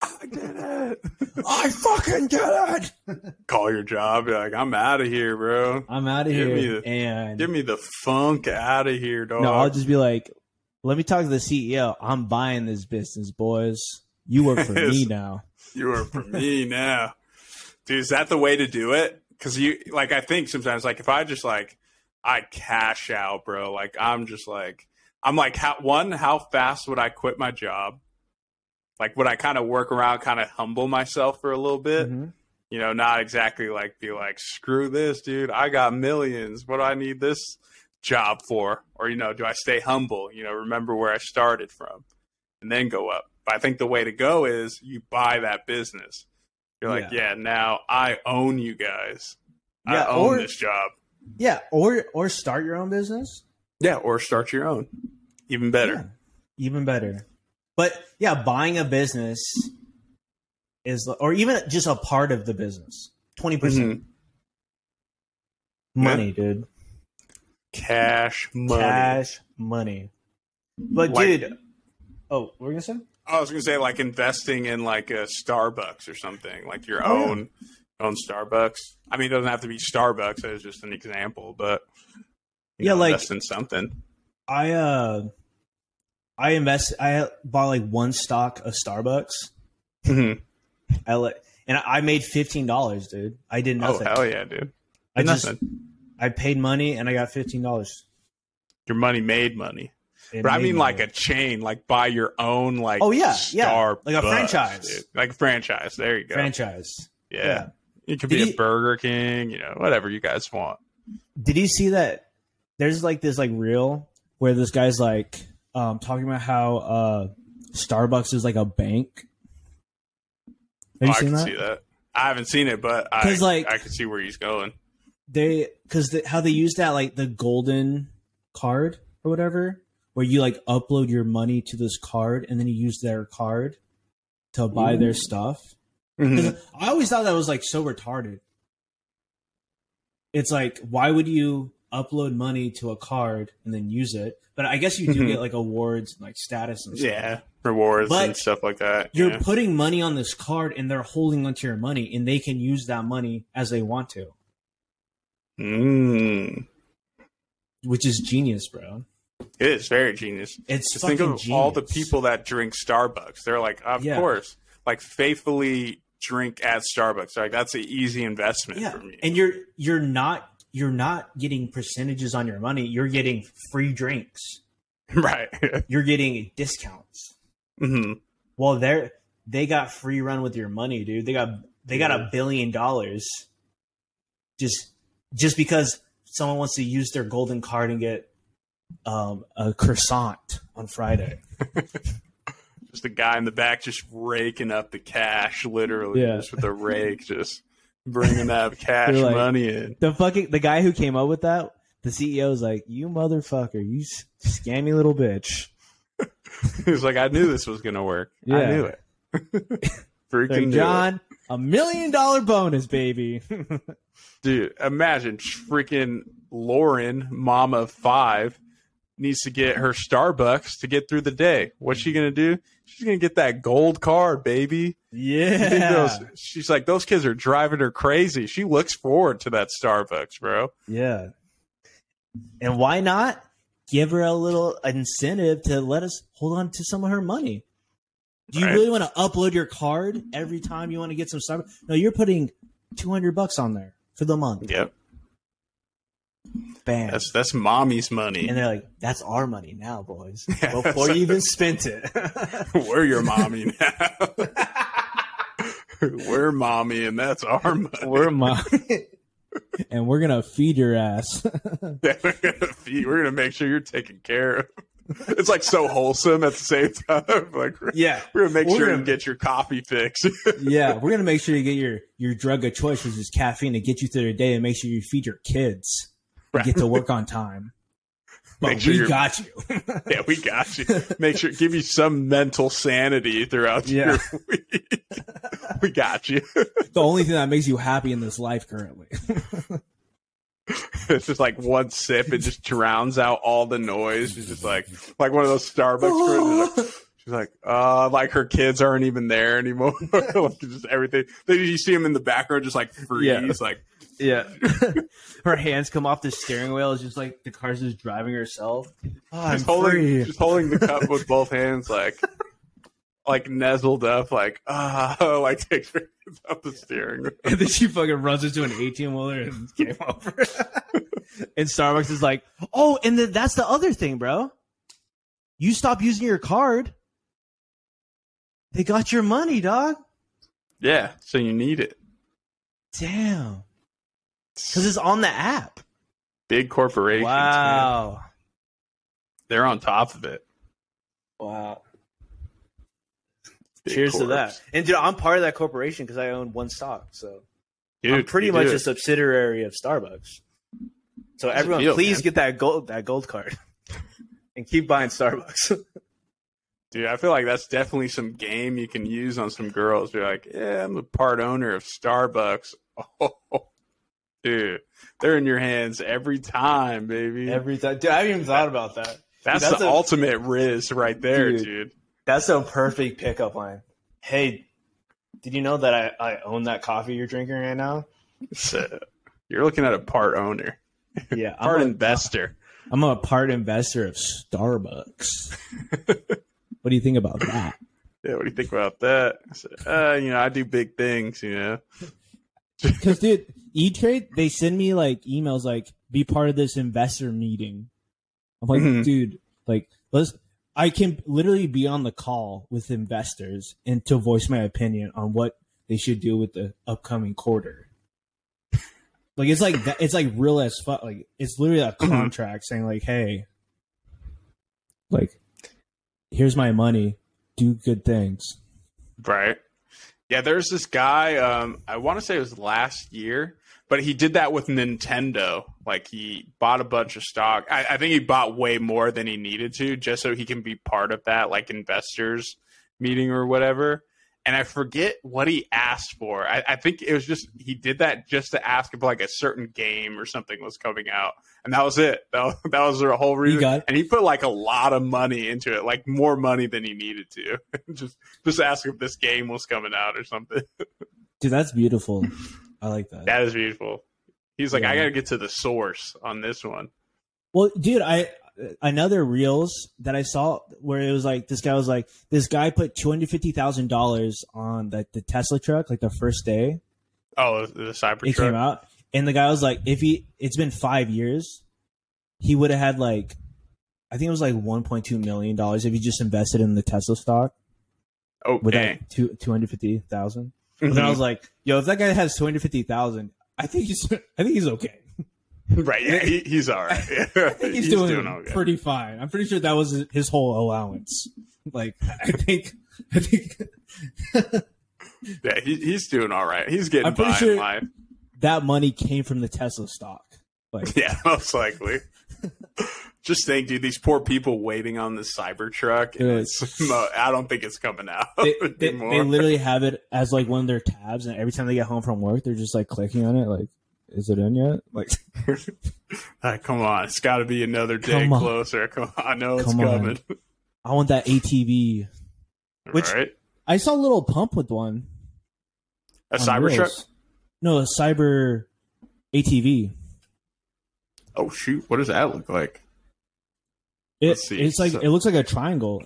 I did it. I fucking did it. Call your job. Be like, I'm out of here, bro. I'm out of here. me the- and Give me the funk out of here, dog. no, I'll just be like, let me talk to the CEO. I'm buying this business, boys. You work for me now. You are for me now, dude. Is that the way to do it? Because you like, I think sometimes, like, if I just like, I cash out, bro. Like, I'm just like, I'm like, how one, how fast would I quit my job? Like, would I kind of work around, kind of humble myself for a little bit? Mhm. You know, not exactly like be like, screw this, dude. I got millions. What do I need this job for? Or you know, do I stay humble? You know, remember where I started from, and then go up. But I think the way to go is you buy that business. You're like, yeah, now I own you guys. Yeah, I own or- this job. Yeah, or or start your own business. Yeah, or start your own. Even better. Yeah, even better. But yeah, buying a business is, or even just a part of the business, twenty percent Mhm. money, dude. Cash money. Cash money. But Like- dude, oh, what were you gonna say? I was gonna say like investing in like a Starbucks or something, like your Oh, yeah. Own Starbucks. I mean, it doesn't have to be Starbucks. Was just an example, but Yeah, know, like- invest in something. I uh, I invest. I bought like one stock of Starbucks. Mhm. I let, and I made fifteen dollars, dude. I did Oh nothing. hell yeah, dude! I just Nothing. I paid money and I got fifteen dollars. Your money made money. But I mean, like a chain, like buy your own, like Oh, yeah, yeah. Like a franchise. dude. like a franchise. There you go. franchise. yeah. yeah. It could Did be a Burger King, you know, whatever you guys want. Did you see that? There's like this like reel where this guy's like um, talking about how uh, Starbucks is like a bank. Have Oh, you I seen can that? see that. I haven't seen it, but I 'Cause, like- I can see where he's going. They because the, how they use that like the golden card or whatever, where you like upload your money to this card and then you use their card to buy their stuff. 'Cause I always thought that was like so retarded. It's like, why would you upload money to a card and then use it? But I guess you do Mhm. get like awards and like status and stuff. Yeah, rewards But and stuff like that. You're yeah. putting money on this card and they're holding onto your money and they can use that money as they want to, Mm. which is genius, bro. It is very genius. It's Just think of all the people that drink Starbucks. They're like, of Yeah. course, like faithfully drink at Starbucks. Like that's an easy investment Yeah, for me. and you're you're not you're not getting percentages on your money. You're getting free drinks. right. You're getting discounts. hmm Well, they're they got free run with your money, dude. They got they got a billion dollars just just because someone wants to use their golden card and get um, a croissant on Friday. Just a guy in the back just raking up the cash, literally, Yeah. just with a rake, just bringing that cash like- money in. The fucking the guy who came up with that, the CEO is like, "You motherfucker, you scammy little bitch." He's like, I knew this was gonna work. I knew it. Freaking Like, knew it. John, a million dollar bonus, baby. Dude, imagine freaking Lauren, mama of five, needs to get her Starbucks to get through the day. What's she gonna do? She's gonna get that gold card, baby. Yeah, those, she's like, those kids are driving her crazy. She looks forward to that Starbucks, bro. yeah. And why not give her a little incentive to let us hold on to some of her money? Do you Right. really want to upload your card every time you want to get some Starbucks? No, you're putting two hundred bucks on there for the month. Yep, Bam. that's that's mommy's money. and they're like, "That's our money now, boys." Yeah, Before you even spent it. We're your mommy now. We're mommy, and that's our money. We're mom, and we're gonna feed your ass. Yeah, we're gonna feed, we're gonna make sure you're taken care of. It's like so wholesome at the same time. Like yeah, we're gonna make We're sure gonna- you get your coffee fix. yeah, we're gonna make sure you get your your drug of choice, which is caffeine, to get you through the day, and make sure you feed your kids. Right. Get to work on time. But sure we got you. yeah, we got you. Make sure give you some mental sanity throughout Yeah. your week. we got you. the only thing that makes you happy in this life currently. It's just like one sip, it just drowns out all the noise. She's just like like one of those Starbucks. like, She's like, uh, like her kids aren't even there anymore. like just everything. Then you see them in the background, just like freeze. Yeah. Like, Yeah. her hands come off the steering wheel. It's just like the car's just driving herself. Oh, I'm holding, free. just holding the cup with both hands, like, like nuzzled up, like, ah, like takes her hands up the steering. wheel. And then she fucking runs into an 18 wheeler and came over. and Starbucks is like, oh, and then that's the other thing, bro. You stop using your card. They got your money, dog. Yeah, so you need it. Damn. Because it's on the app. Big corporations, man. Wow. they're on top of it. Wow. Big Cheers to that. And dude, I'm part of that corporation because I own one stock. So Dude, I'm pretty much a subsidiary of Starbucks. So That's everyone, deal, please man. get that gold that gold card and keep buying Starbucks. Dude, I feel like that's definitely some game you can use on some girls. You're like, yeah, I'm a part owner of Starbucks. Oh, dude, they're in your hands every time, baby. Every time, dude, I haven't even thought about that. that's, that's the a- ultimate Riz right there, Dude. dude. That's a perfect pickup line. Hey, did you know that I, I own that coffee you're drinking right now? So, you're looking at a part owner, Yeah, part I'm a, investor. I'm a part investor of Starbucks. what do you think about that? Yeah, what do you think about that? I said, uh, you know, I do big things, you know. Because dude, E Trade they send me like emails like be part of this investor meeting. I'm like, Mhm. dude, like let's. I can literally be on the call with investors and to voice my opinion on what they should do with the upcoming quarter. Like it's like that, it's like real as fuck. Like it's literally a Mhm. contract saying like, hey, like here's my money, do good things. Right. Yeah, there's this guy, um, I want to say it was last year, but he did that with Nintendo. Like he bought a bunch of stock. I, I think he bought way more than he needed to just so he can be part of that like investors meeting or whatever. And I forget what he asked for. I, I think it was just he did that just to ask if like a certain game or something was coming out, and that was it. That was, that was the whole reason. got- and he put like a lot of money into it, like more money than he needed to. just just ask if this game was coming out or something. Dude, that's beautiful. I like that. That is beautiful. He's like, I got to get to the source on this one. Well, dude, I another reels that I saw where it was like this guy was like this guy put two hundred fifty thousand dollars on the, the Tesla truck like the first day Oh, the Cybertruck. it came out, and the guy was like, if he it's been five years, he would have had like I think it was like one point two million dollars if he just invested in the Tesla stock Oh, with dang. that two two hundred fifty thousand. But then I Mhm. was like, yo, if that guy has two hundred fifty thousand, I think he's I think he's okay. right. Yeah, he, he's all right. Yeah. I think he's, he's, doing, doing, pretty fine. I'm pretty sure that was his- whole allowance. Like I think, I think Yeah, he, he's doing all right. He's getting I'm pretty by sure- that money came from the Tesla stock. Like Yeah, most likely. Just think, dude, these poor people waiting on the Cybertruck. and Dude. it's- mo- I don't think it's coming out they, they, anymore. they literally have it as like one of their tabs, and every time they get home from work, they're just like clicking on it. Like, is it in yet? Like, Ah, come on, it's got to be another day closer. Come on, I know it's Come on. coming. I want that ATV. Which- right? I saw a little pump with one. A on Cybertruck? No, a cyber ATV. Oh shoot, what does that look like? It. It's like So- it looks like a triangle.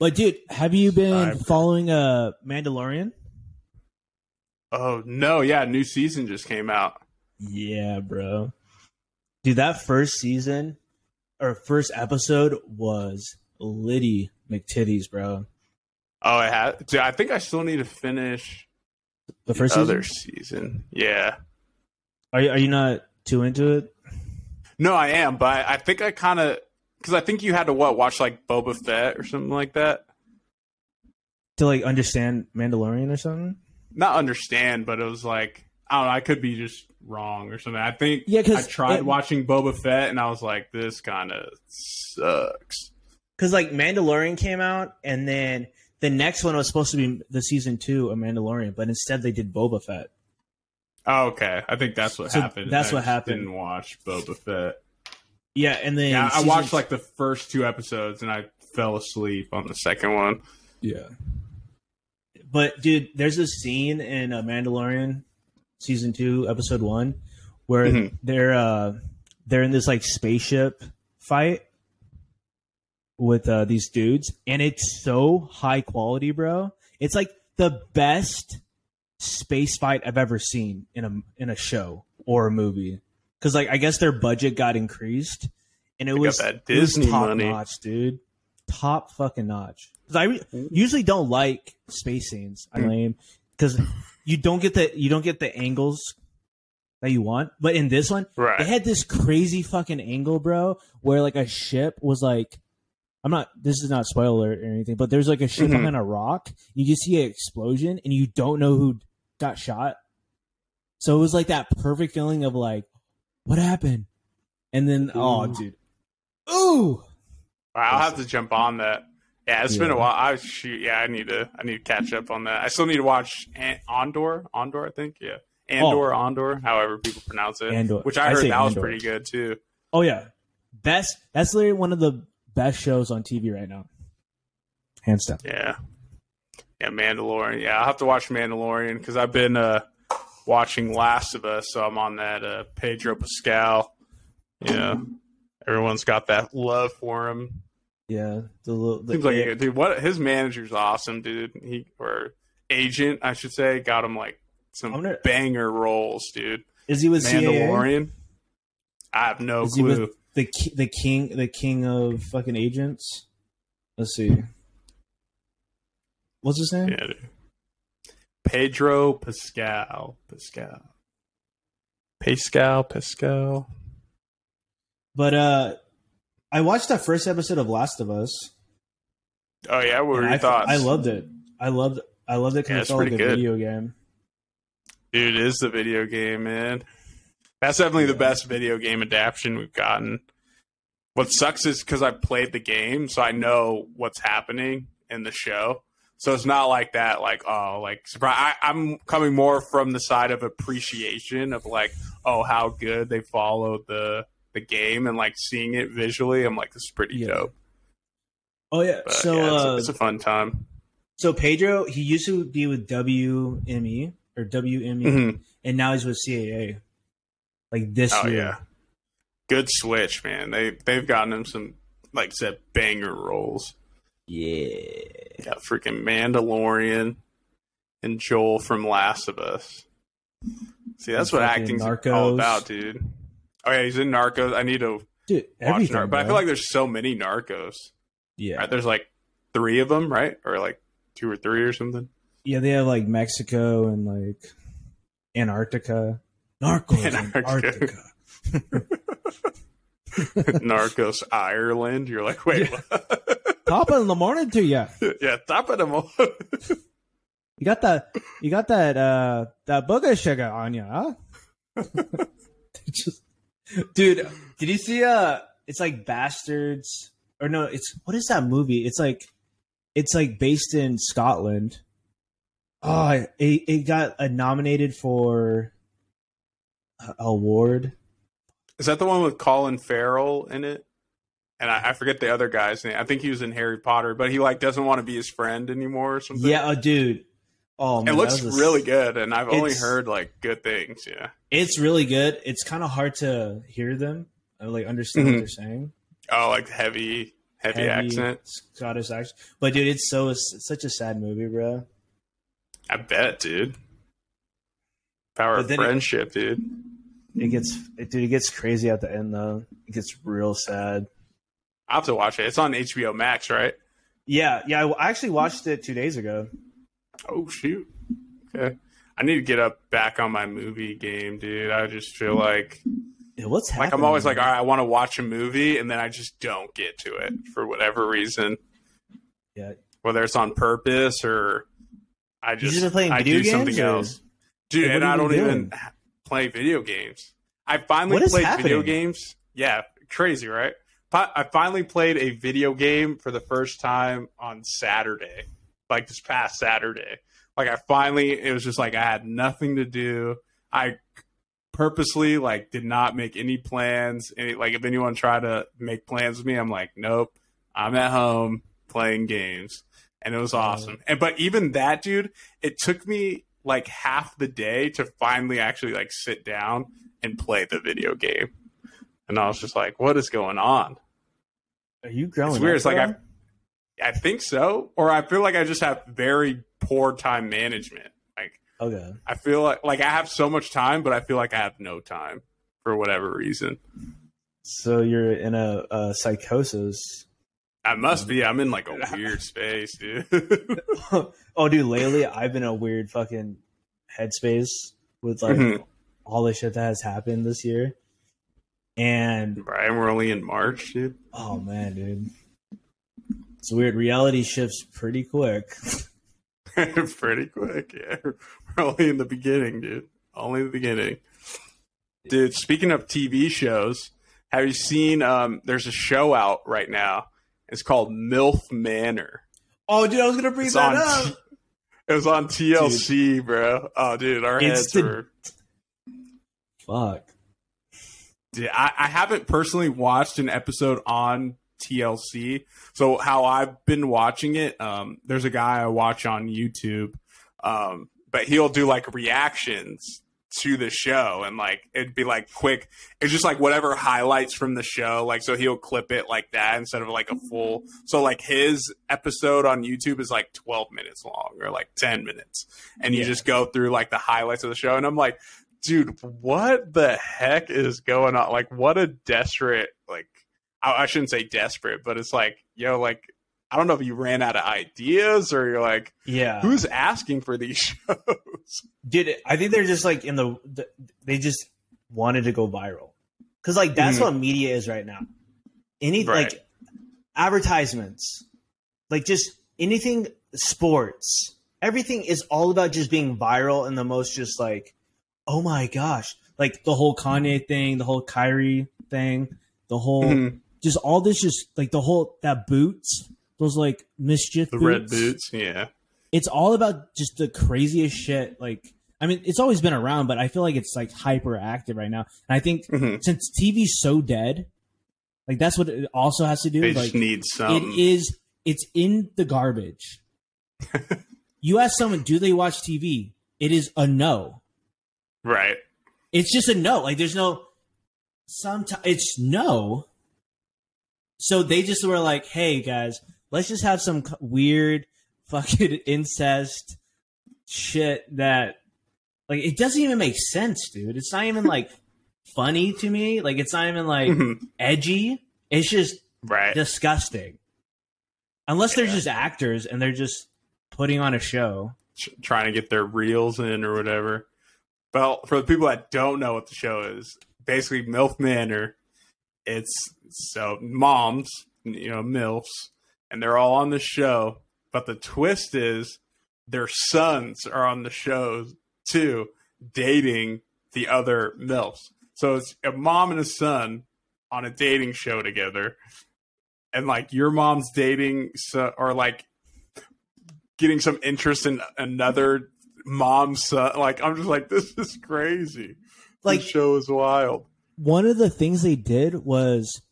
Like, dude, have you been Cyber. following uh Mandalorian? Oh no, yeah, new season just came out. Yeah, bro. Dude, that first season or first episode was Liddy McTitties, bro. Oh, I have. Dude, I think I still need to finish The first other season. season. Yeah. Are you, are you not too into it? No, I am, but I, think I kind of because I think you had to what watch like Boba Fett or something like that. To like understand Mandalorian or something? Not understand, but it was like I don't know. I could be just wrong or something. I think Yeah, 'cause I tried it- watching Boba Fett and I was like, this kind of sucks. Because like Mandalorian came out, and then the next one was supposed to be the season two of Mandalorian, but instead they did Boba Fett. Oh, okay, I think that's what So happened. that's I what just happened. Didn't watch Boba Fett. Yeah, and then Yeah, I watched like the first two episodes and I fell asleep on the second one. yeah. But dude, there's a scene in uh, Mandalorian season two, episode one, where Mhm. they're uh they're in this like spaceship fight with uh, these dudes, and it's so high quality, bro. It's like the best space fight I've ever seen in a in a show or a movie. Because like I guess their budget got increased, and it was that was Disney top money. notch, dude. Top fucking notch. 'Cause I re- usually don't like space scenes. I Mm. lame because you don't get the you don't get the angles that you want. But in this one, Right. they had this crazy fucking angle, bro, where like a ship was like, I'm not. This is not spoiler or anything, but there's like a ship Mhm. behind a rock. You just see an explosion, and you don't know who got shot. So it was like that perfect feeling of like, what happened? And then, oh, dude, ooh, I'll have to jump on that. Yeah, it's been a while. I shoot. Yeah, I need to. I need to catch up on that. I still need to watch An- Andor. Andor, I think. Yeah, Andor, oh. Andor, however people pronounce it. Oh. Andor. Which I I heard say that was pretty good too. oh yeah, best. That's literally one of the best shows on TV right now, hands down. Yeah, yeah, Mandalorian. Yeah, I'll have to watch Mandalorian because I've been uh, watching Last of Us, so I'm on that uh, Pedro Pascal. Yeah, everyone's got that love for him. Yeah, the little the, Seems like good dude. What his manager's awesome, dude. He or agent, I should say, got him like some gonna- banger roles, dude. is he with? Mandalorian. I have no Is clue. the the king the king of fucking agents? Let's see. What's his name? Yeah. Pedro Pascal. Pascal. Pascal. Pascal. But uh, I watched that first episode of Last of Us. Oh yeah, what were your I, thoughts? I loved it. I loved I loved it because Yeah, it it's felt like a good. video game. Dude, it is the video game, man. That's definitely the best video game adaptation we've gotten. What sucks is because I played the game, so I know what's happening in the show. So it's not like that, like oh, like surprise. I, I'm coming more from the side of appreciation of like, oh, how good they followed the the game and like seeing it visually. I'm like, this is pretty Yeah. dope. Oh yeah. But, so yeah, it's, a, uh, it's a fun time. so Pedro he used to be with WME or WME, Mhm. and now he's with CAA. Like this Oh year. yeah, good switch, man. They they've gotten him some like said banger roles. Yeah. Got freaking Mandalorian and Joel from Last of Us. See, that's what acting's all about, dude. Oh yeah, he's in Narcos. I need to Dude, watch. Narcos, but I feel like there's so many Narcos. yeah, Right? There's like three of them, right? Or like two or three or something. yeah. They have like Mexico and like Antarctica. Narcos, Antarctica. Antarctica. Narcos Ireland. You're like, wait, what? Top in the morning to you. yeah, top of the morning. You got that? You got that? Uh, that booger sugar on you, huh? Just- dude, did you see? Uh, it's like bastards, or no? It's what is that movie? It's like, it's like based in Scotland. Oh, it it got uh, nominated for a award. Is that the one with Colin Farrell in it? And I, I forget the other guy's name. I think he was in Harry Potter, but he like doesn't want to be his friend anymore or something. Yeah, oh, dude. Oh, it looks a- really good, and I've only heard like good things. Yeah. It's really good. It's kind of hard to hear them, like understand Mhm. what they're saying. Oh, like heavy, heavy, accent. Scottish accent. But dude, it's so it's such a sad movie, bro. I bet, dude. Power of then it- friendship, dude. It gets it, dude, it gets crazy at the end though. It gets real sad. I have to watch it. It's on HBO Max, right? Yeah, yeah. I actually watched it two days ago. Oh shoot. Okay. I need to get up back on my movie game, dude. I just feel like Yeah, what's happening? like I'm always like, all right, I want to watch a movie, and then I just don't get to it for whatever reason. Yeah. Whether it's on purpose or I just, just I do something or- else, dude. Like, and I don't been even play video games. I finally played video games. Yeah, crazy, right? I finally played a video game for the first time on Saturday, like this past Saturday. Like I finally, it was just like I had nothing to do. I purposely like did not make any plans. Any like if anyone tried to make plans with me, I'm like, nope. I'm at home playing games, and it was awesome. And but even that, dude, it took me like half the day to finally actually like sit down and play the video game. And I was just like, what is going on? Are you growing? It's weird. It's like? I, I think so, or I feel like I just have very poor time management. Like okay. I feel like like I have so much time, but I feel like I have no time for whatever reason. So you're in a, a psychosis. I must be. I'm in like a weird space, dude. oh, dude, lately I've been a weird fucking headspace with like Mhm. all the shit that has happened this year. And Brian, we're only in March, dude. oh man, dude, it's weird. Reality shifts pretty quick. Pretty quick, yeah. We're only in the beginning, dude. Only the beginning. Dude, speaking of TV shows, have you seen um there's a show out right now. It's called MILF Manor. Oh, dude, I was gonna bring It's that on up. T- it was on TLC, bro. Oh dude, our It's heads the- were Fuck. I, I haven't personally watched an episode on TLC. So how I've been watching it, um, there's a guy I watch on YouTube, um, but he'll do like reactions to the show and like it'd be like quick. It's just like whatever highlights from the show. Like so he'll clip it like that instead of like a full. So like his episode on YouTube is like 12 minutes long or like 10 minutes, and you Yeah. just go through like the highlights of the show. And I'm like, dude, what the heck is going on? Like, what a desperate, like, I, I shouldn't say desperate, but it's like, yo, like, I don't know if you ran out of ideas or you're like, Yeah, who's asking for these shows? dude. I think they're just like in the, the they just wanted to go viral because like that's Mhm. what media is right now. Any Right. like advertisements, like just anything sports, everything is all about just being viral and the most just like, oh my gosh, like the whole Kanye thing, the whole Kyrie thing, the whole Mhm. just all this just like the whole that boots those like mischief the boots. red boots, yeah. it's all about just the craziest shit like i mean it's always been around but i feel like it's like hyperactive right now and i think Mhm. since tv's so dead like that's what it also has to do They like need some. it is it's in the garbage you ask someone do they watch tv it is a no right. it's just a no like there's no sometimes it's no so they just were like hey guys let's just have some weird fucking incest shit that like it doesn't even make sense dude it's not even like funny to me like it's not even like Mhm. edgy it's just Right. disgusting unless they're just actors and they're just putting on a show Tr- trying to get their reels in or whatever. Well, for the people that don't know what the show is, basically MILF Manor, it's so moms, you know, MILFs, and they're all on the show. But the twist is their sons are on the show too, dating the other MILFs. So it's a mom and a son on a dating show together. And like your mom's dating, so, or like getting some interest in another mom's son. Like I'm just like, this is crazy. Like- this show is wild. one of the things they did was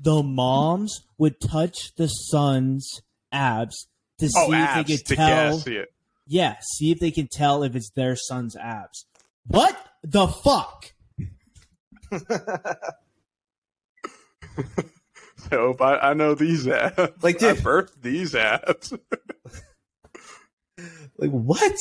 the moms would touch the son's abs to oh, see Oh, if they could to tell. yeah, see it. Yeah, see if they can tell if it's their son's abs. What the fuck? So if I, I know these abs. Like, I birthed these abs. Like what?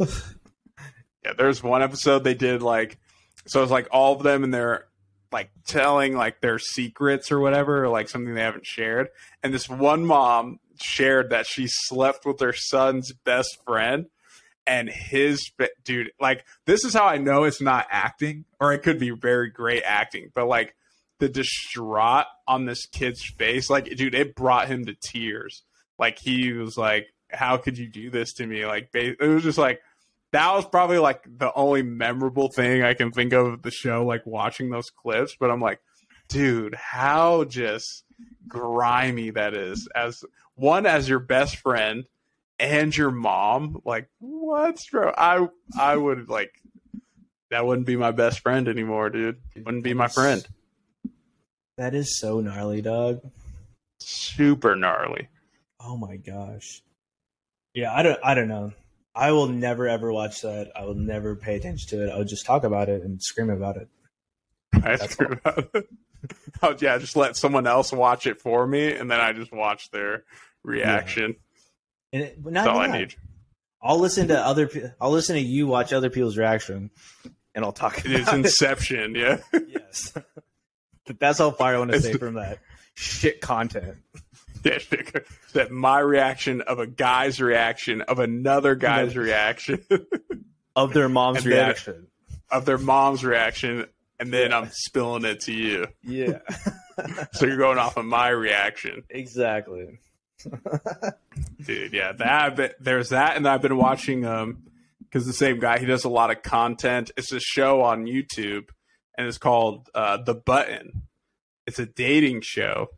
Yeah, there's one episode they did like, so it's like all of them and they're like telling like their secrets or whatever, or like something they haven't shared. And this one mom shared that she slept with her son's best friend and his dude like this is how i know it's not acting or it could be very great acting but like the distraught on this kid's face like dude it brought him to tears like he was like how could you do this to me? Like it was just like that was probably like the only memorable thing i can think of the show like watching those clips but i'm like dude how just grimy that is. As one as your best friend and your mom like what bro? I i would like that wouldn't be my best friend anymore dude. Wouldn't be my friend. That is so gnarly, dog. super gnarly. Oh my gosh. Yeah, I don't I don't know. I will never ever watch that. I will never pay attention to it. I will just talk about it and scream about it. I screw about it. Oh yeah, just let someone else watch it for me, and then I just watch their reaction. And it, not That's all I need. I'll listen to other. I'll listen to you watch other people's reaction, and I'll talk It about it. Inception, yeah. yes, but that's how far I want to It's- say from that shit content. Yeah, that my reaction of a guy's reaction of another guy's reaction Of their mom's reaction. of their mom's reaction, and then I'm spilling it to you. Yeah, So you're going off of my reaction, exactly. dude. Yeah, that but there's that, and I've been watching um because the same guy he does a lot of content. It's a show on YouTube, and it's called uh, The Button. It's a dating show,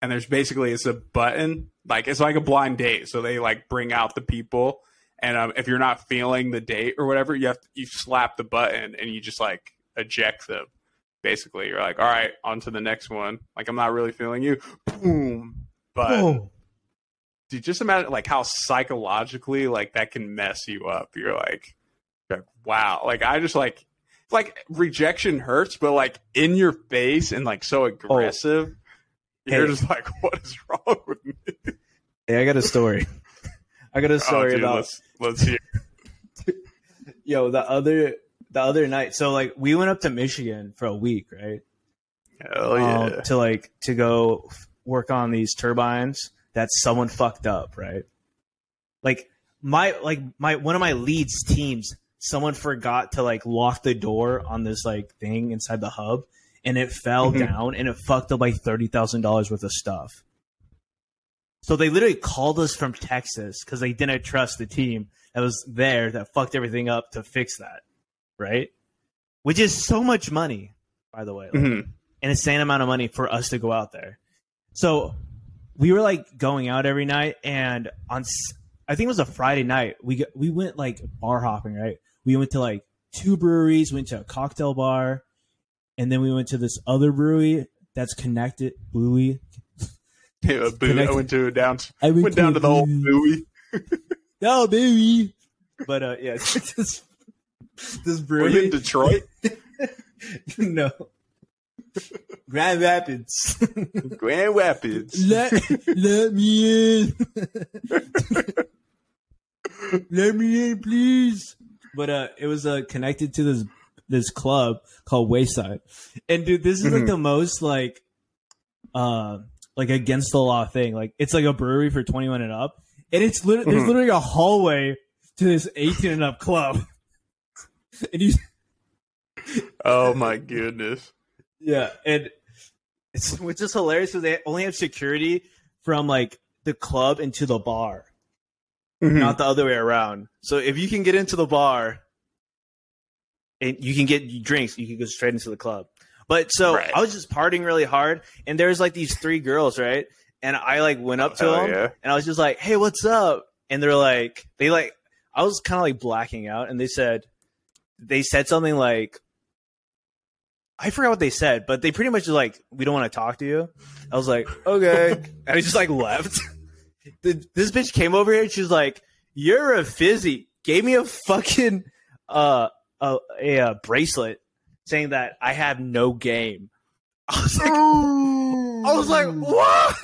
and there's basically it's a button like it's like a blind date. So they like bring out the people, and um, if you're not feeling the date or whatever, you have to, you slap the button and you just like eject them. Basically, you're like, all right, on to the next one. Like I'm not really feeling you. Boom. But Oh, dude, just imagine like how psychologically like that can mess you up. You're like, you're like, wow. Like I just like like rejection hurts, but like in your face and like so aggressive. You're just like, what is wrong with me? hey, I got a story. I got a story oh, dude, about let's let's hear. yo the other the other night. So like we went up to Michigan for a week, right? Hell yeah. um, to like to go work on these turbines that someone fucked up, right? Like my like my one of my leads teams, someone forgot to like lock the door on this like thing inside the hub, and it fell Mhm. down and it fucked up like thirty thousand dollars worth of stuff. So they literally called us from Texas because they didn't trust the team that was there that fucked everything up to fix that, right? Which is so much money, by the way. Like, Mhm. an insane amount of money for us to go out there. So we were like going out every night, and on I think it was a Friday night. We got, we went like bar hopping, right? We went to like two breweries, went to a cocktail bar, and then we went to this other brewery that's connected. Bluey. Yeah, boo- I went to down I went down to the whole Bluey. buoy. No, baby. But uh, yeah, this this Were you in. Detroit? no. Grand Rapids. Grand Rapids. let let me in. let me in, please. But uh, it was uh connected to this this club called Wayside, and dude, this is like Mhm. the most like uh like against the law thing. Like it's like a brewery for twenty one and up, and it's lit- there's Mhm. literally a hallway to this eighteen and up club. and you Oh my goodness. Yeah, and it's which is hilarious because they only have security from like the club into the bar, Mhm. not the other way around. So if you can get into the bar and you can get drinks, you can go straight into the club. But so Right. I was just partying really hard, and there's like these three girls, right? And I like went up to them, yeah. and I was just like, "Hey, what's up?" And they're like, they like, I was kind of like blacking out, and they said, they said something like, I forgot what they said, but they pretty much just like, "We don't want to talk to you." I was like, "Okay," and I just like left. The- this bitch came over here, and she was like, "You're a fizzy." Gave me a fucking uh a, a, uh bracelet saying that I have no game. I was like, I was like, what?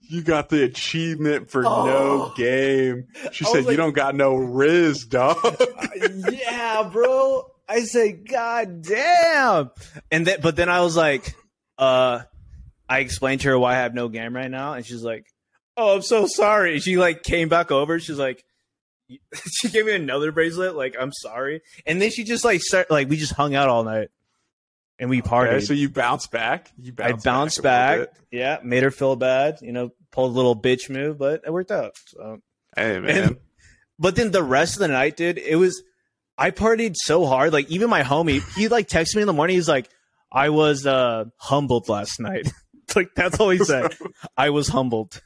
You got the achievement for Oh. no game. She said like- you don't got no riz, dog. yeah, bro. I said, God damn. And then, but then I was like, uh, I explained to her why I have no game right now, and she's like, "Oh, I'm so sorry." She like came back over. She's like, she gave me another bracelet. Like, I'm sorry. And then she just like start like we just hung out all night, and we partied. Okay, so you bounced back. You I bounced bounced back. back. Yeah, made her feel bad. You know, pulled a little bitch move, but it worked out. So. Hey man, But then the rest of the night, dude, it was I partied so hard. Like even my homie, he like texted me in the morning. He's like, "I was uh humbled last night." like that's all he said. I was humbled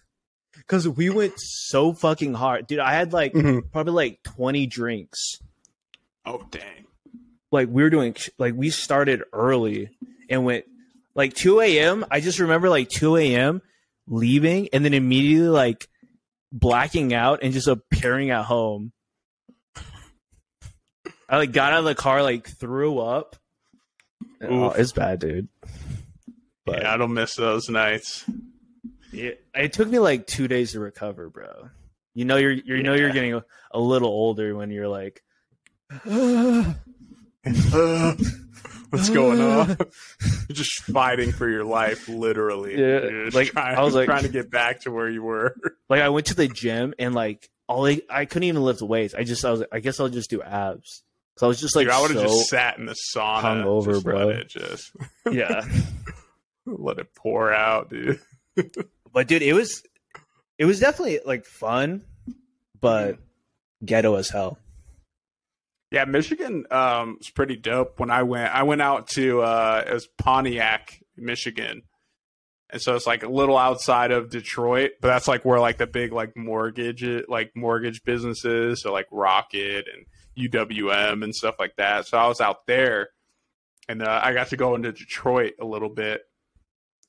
because we went so fucking hard, dude. I had like Mhm. probably like twenty drinks. oh dang. Like we were doing, like we started early and went like two a.m. I just remember like two a.m. leaving and then immediately like blacking out and just appearing at home. I like got out of the car, like threw up. Oh, Oof. it's bad, dude. But yeah, I don't miss those nights. It, it took me like two days to recover, bro. You know you're, you know you're getting a, little older when you're like, What's going on? You're just fighting for your life, literally. Yeah, You're like, trying, I was like- trying to get back to where you were. like I went to the gym and like all I, I couldn't even lift weights. I just I was like, I guess I'll just do abs. So I was just like Dude, I would have so just sat in the sauna, hungover, just bro. Let just yeah. let it pour out, dude. But dude, it was it was definitely like fun, but ghetto as hell. Yeah, Michigan um was pretty dope when I went. I went out to uh it was Pontiac, Michigan. And so it's like a little outside of Detroit, but that's like where like the big like mortgage like mortgage businesses, so like Rocket and UWM and stuff like that. So I was out there and uh, I got to go into Detroit a little bit,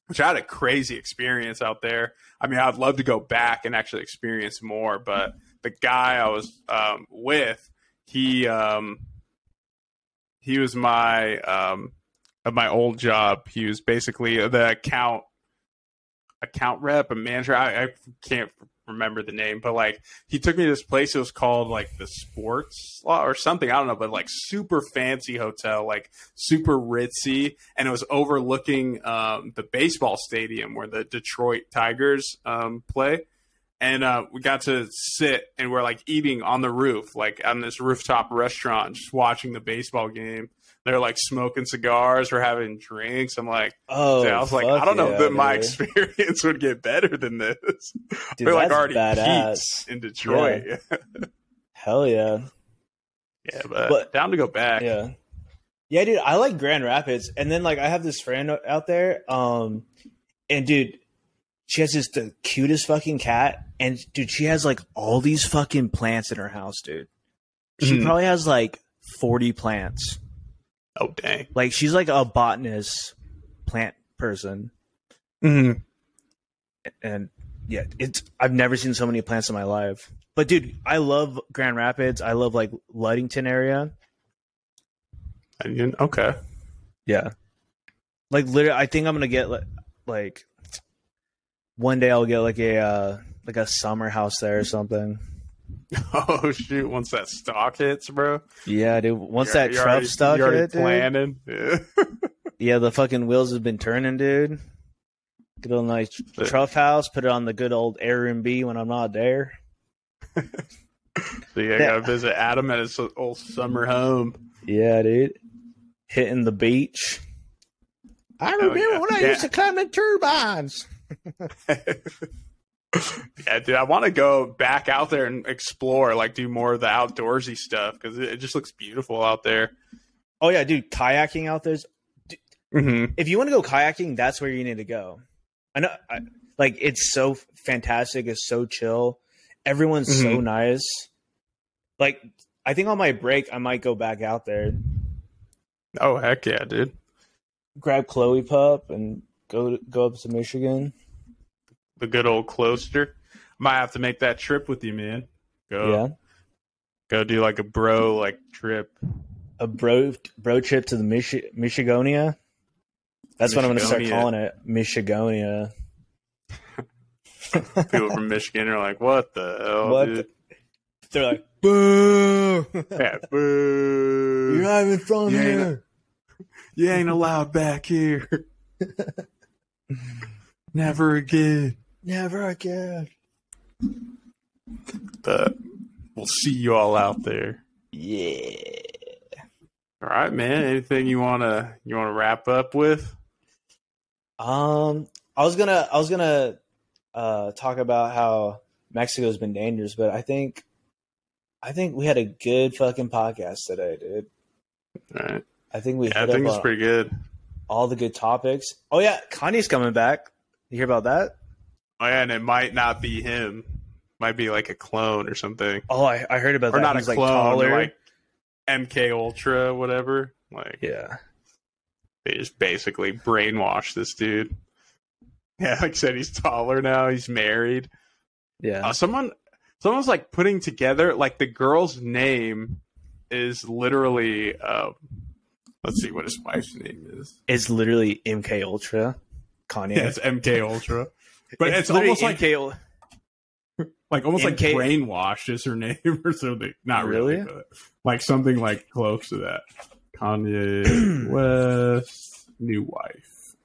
which I had a crazy experience out there. I mean, I'd love to go back and actually experience more, but the guy I was um, with, he um, he was my um, my old job. He was basically the account account rep, a manager. I, I can't remember the name, but like he took me to this place. It was called like the Sports Law or something. I don't know, but like super fancy hotel, like super ritzy, and it was overlooking um, the baseball stadium where the Detroit Tigers um, play. And uh, we got to sit and we're like eating on the roof, like on this rooftop restaurant, just watching the baseball game. They're like smoking cigars, we're having drinks. I'm like, Oh, I was like, I don't know yeah, that my dude. experience would get better than this. Dude, We're like already badass. in Detroit. Yeah, Hell yeah. but, But- down to go back. Yeah. Yeah, dude, I like Grand Rapids. And then like I have this friend out there, um, and dude, she has this the cutest fucking cat, and dude, she has like all these fucking plants in her house, dude. She Mhm. probably has like forty plants. Oh dang. Like she's like a botanist plant person. Mm-hmm. and yeah, it's I've never seen so many plants in my life. But dude, I love Grand Rapids. I love like Ludington area. Okay. Yeah. Like literally I think I'm going to get like, like one day I'll get like a uh like a summer house there or something. Oh shoot! Once that stock hits, bro. Yeah, dude. Once You're- that you're truck already- stuck you're already hit, dude. planning. Yeah. Yeah, the fucking wheels have been turning, dude. Get a nice The- truck house, put it on the good old Airbnb when I'm not there. So yeah, I gotta visit Adam at his old summer home. Yeah, dude. Hitting the beach. I Hell remember oh, yeah. when I Yeah. used to climb the turbines. Yeah, dude, I want to go back out there and explore, like do more of the outdoorsy stuff because it, it just looks beautiful out there. Oh yeah, dude, kayaking out there's Mm-hmm. if you want to go kayaking, that's where you need to go. I know I, like it's so fantastic, it's so chill. Everyone's so Mhm. nice. Like I think on my break I might go back out there, Oh heck yeah, dude! grab Chloe pup and go go up to Michigan. The good old Closter. Might have to make that trip with you, man. Go, Yeah. go do like a bro like trip. A bro bro trip to the Michi- Michigonia. That's what I'm going to start calling it, Michigonia. People from Michigan are like, "What the hell, What dude?" They're like, boo! Yeah, boo. You're not even from You ain't- here. You ain't allowed back here. Never again. Never again. But we'll see you all out there. Yeah. All right, man. Anything you wanna you wanna wrap up with? Um, I was gonna, I was gonna, uh, talk about how Mexico's been dangerous, but I think, I think we had a good fucking podcast today, dude. All right. I think we Yeah, I think up it's uh, pretty good. all the good topics. Oh yeah, Kanye's coming back. You hear about that? Oh yeah, and it might not be him. Might be like a clone or something. Oh, I, I heard about Or that. not He's a like clone, taller. like MK Ultra, whatever. Like yeah. they just basically brainwash this dude. Yeah, like I said, he's taller now. He's married. Yeah. Uh, someone, someone's like putting together like the girl's name is literally. Um, let's see what his wife's name is. It's literally MK Ultra. Kanye. Yeah, it's MK Ultra, but it's, literally almost like MK. Like almost like MK brainwashed is her name or something. Not really, Really? but like something like close to that. Kanye West new wife.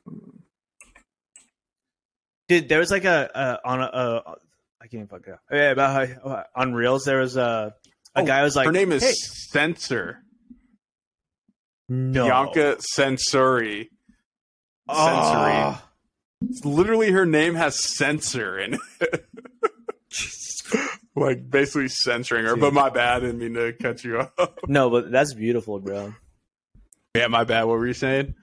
Dude, there was like a, a on a, a I can't fuck up. Yeah, about how, uh, on Reels there was a a Oh, guy was like her name is "Hey, Censor no. Bianca Censori. Oh, ah. It's literally her name has censor in it. like basically censoring her. Dude. But my bad, I didn't mean to cut you off. no, but that's beautiful, bro. yeah, my bad. What were you saying?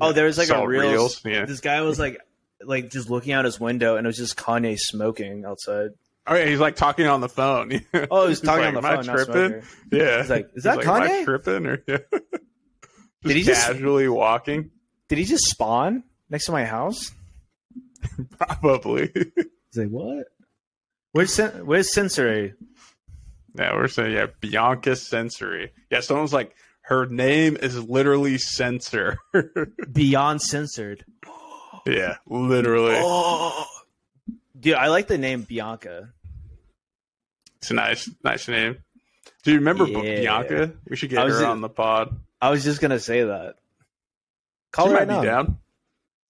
Oh, there was like Saw a Reels. Yeah. This guy was like like just looking out his window and it was just Kanye smoking outside. Oh yeah, he's like talking on the phone. Oh, He's talking like, on the "Am I phone, not tripping?" Yeah. He's like, "Is that He's like, "Am I Kanye?" tripping or yeah. Did he just- casually walking? Did he just spawn next to my house? Probably. He's like, what? Where's Sen- Where's Censori? yeah, we're saying yeah, Bianca Censori. Yeah, someone's like her name is literally censor. Beyond censored. yeah, literally. Oh, dude, I like the name Bianca. It's a nice, nice name. Do you remember Yeah. Bianca? We should get I was her in- on the pod. I was just gonna say that. Call she her might right be now. down.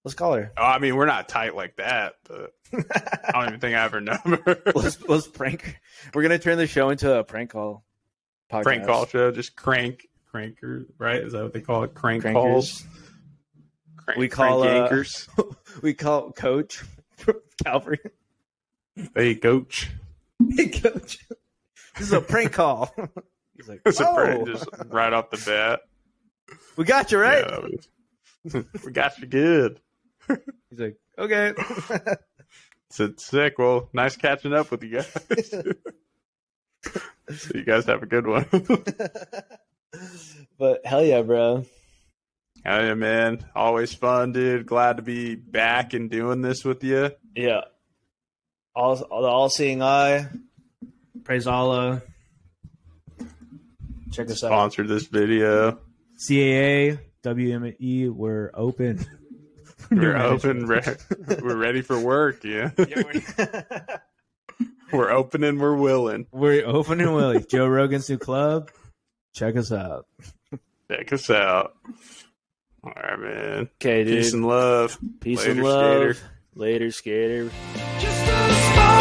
Let's call her. Oh, I mean, we're not tight like that, but I don't even think I have her number. let's let's prank. her. We're gonna turn the show into a prank call. Podcast. Prank call show, just crank, cranker, right? Is that what they call it? Crank Crankers. calls. Crank, We call, crank uh, anchors. We call Coach Calvary. Hey, coach. Hey, Coach. This is a prank call. He's like, It's a oh, prank, just right off the bat. we got you right. Yeah, we got you good. He's like, okay. Said sick. Well, nice catching up with you guys. so you guys have a good one. but hell yeah, bro. Hell yeah, man. Always fun, dude. Glad to be back and doing this with you. Yeah. All, all the all-seeing eye. Praise Allah. Check us out. Sponsored this video. CAA, WME, we're open. We're open. Re- we're ready for work. Yeah. Yeah, we're- We're open and we're willing. We're open and willing. Joe Rogan's new club. Check us out. Check us out. All right, man. okay, dude. Peace and love. Peace Later, and love. skater. Later, skater. Just a spark.